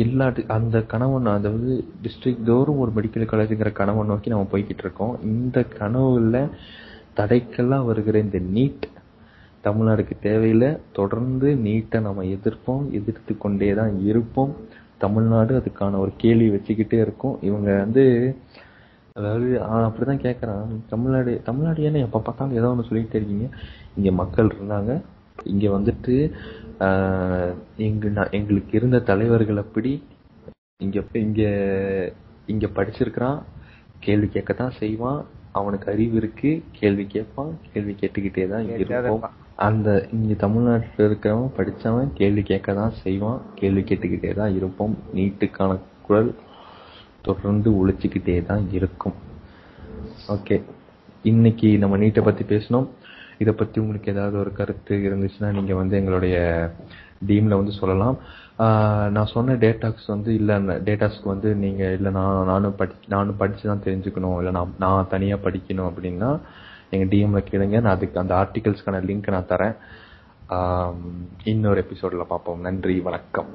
எல்லா அந்த கனவு அதாவது டிஸ்ட்ரிக்ட் தோறும் ஒரு மெடிக்கல் காலேஜுங்கிற கனவை நோக்கி நம்ம போய்கிட்டு இருக்கோம். இந்த கனவுல தடைக்கெல்லாம் வருகிற இந்த நீட் தமிழ்நாடுக்கு தேவையில்லை. தொடர்ந்து நீட்டை நம்ம எதிர்ப்போம் எதிர்த்து கொண்டே தான் இருப்போம். தமிழ்நாடு அதுக்கான ஒரு கேள்வி வச்சுக்கிட்டே இருக்கும். இவங்க வந்து அதாவது அப்படிதான் கேக்குறான். தமிழ்நாடு தமிழ்நாடு ஏன்னா எப்ப பார்த்தாலும் ஏதோ ஒண்ணு சொல்லிட்டே இருக்கீங்க? இங்க மக்கள் இருந்தாங்க. இங்க வந்துட்டு எங்க எங்களுக்கு இருந்த தலைவர்கள் அப்படி இங்க இங்க இங்க படிச்சிருக்கிறான். கேள்வி கேட்கத்தான் செய்வான். அவனுக்கு அறிவு இருக்கு. கேள்வி கேட்பான். கேள்வி கேட்டுக்கிட்டே தான் இருப்பான். அந்த இங்கே தமிழ்நாட்டில் இருக்கிறவன் படித்தவன் கேள்வி கேட்க தான் செய்வான் கேள்வி கேட்டுக்கிட்டே தான் இருப்போம். நீட்டுக்கான குரல் தொடர்ந்து ஒழிச்சிக்கிட்டே தான் இருக்கும். ஓகே. இன்னைக்கு நம்ம நீட்டை பற்றி பேசினோம். இதை பற்றி உங்களுக்கு ஏதாவது ஒரு கருத்து இருந்துச்சுன்னா நீங்கள் வந்து எங்களுடைய டீமில் வந்து சொல்லலாம். நான் சொன்ன டேட்டாக்ஸ் வந்து இல்லை டேட்டாஸ்க்கு வந்து நீங்கள் இல்லை நான் நானும் படி நானும் படித்து தான் தெரிஞ்சுக்கணும். இல்லை நான் நான் தனியாக படிக்கணும் அப்படின்னா நீங்கள் டிஎம்ல கேளுங்க. நான் அதுக்கு அந்த ஆர்டிகல்ஸ்க்கான லிங்க் நான் தரேன். இன்னொரு எபிசோட்ல பார்ப்போம். நன்றி வணக்கம்.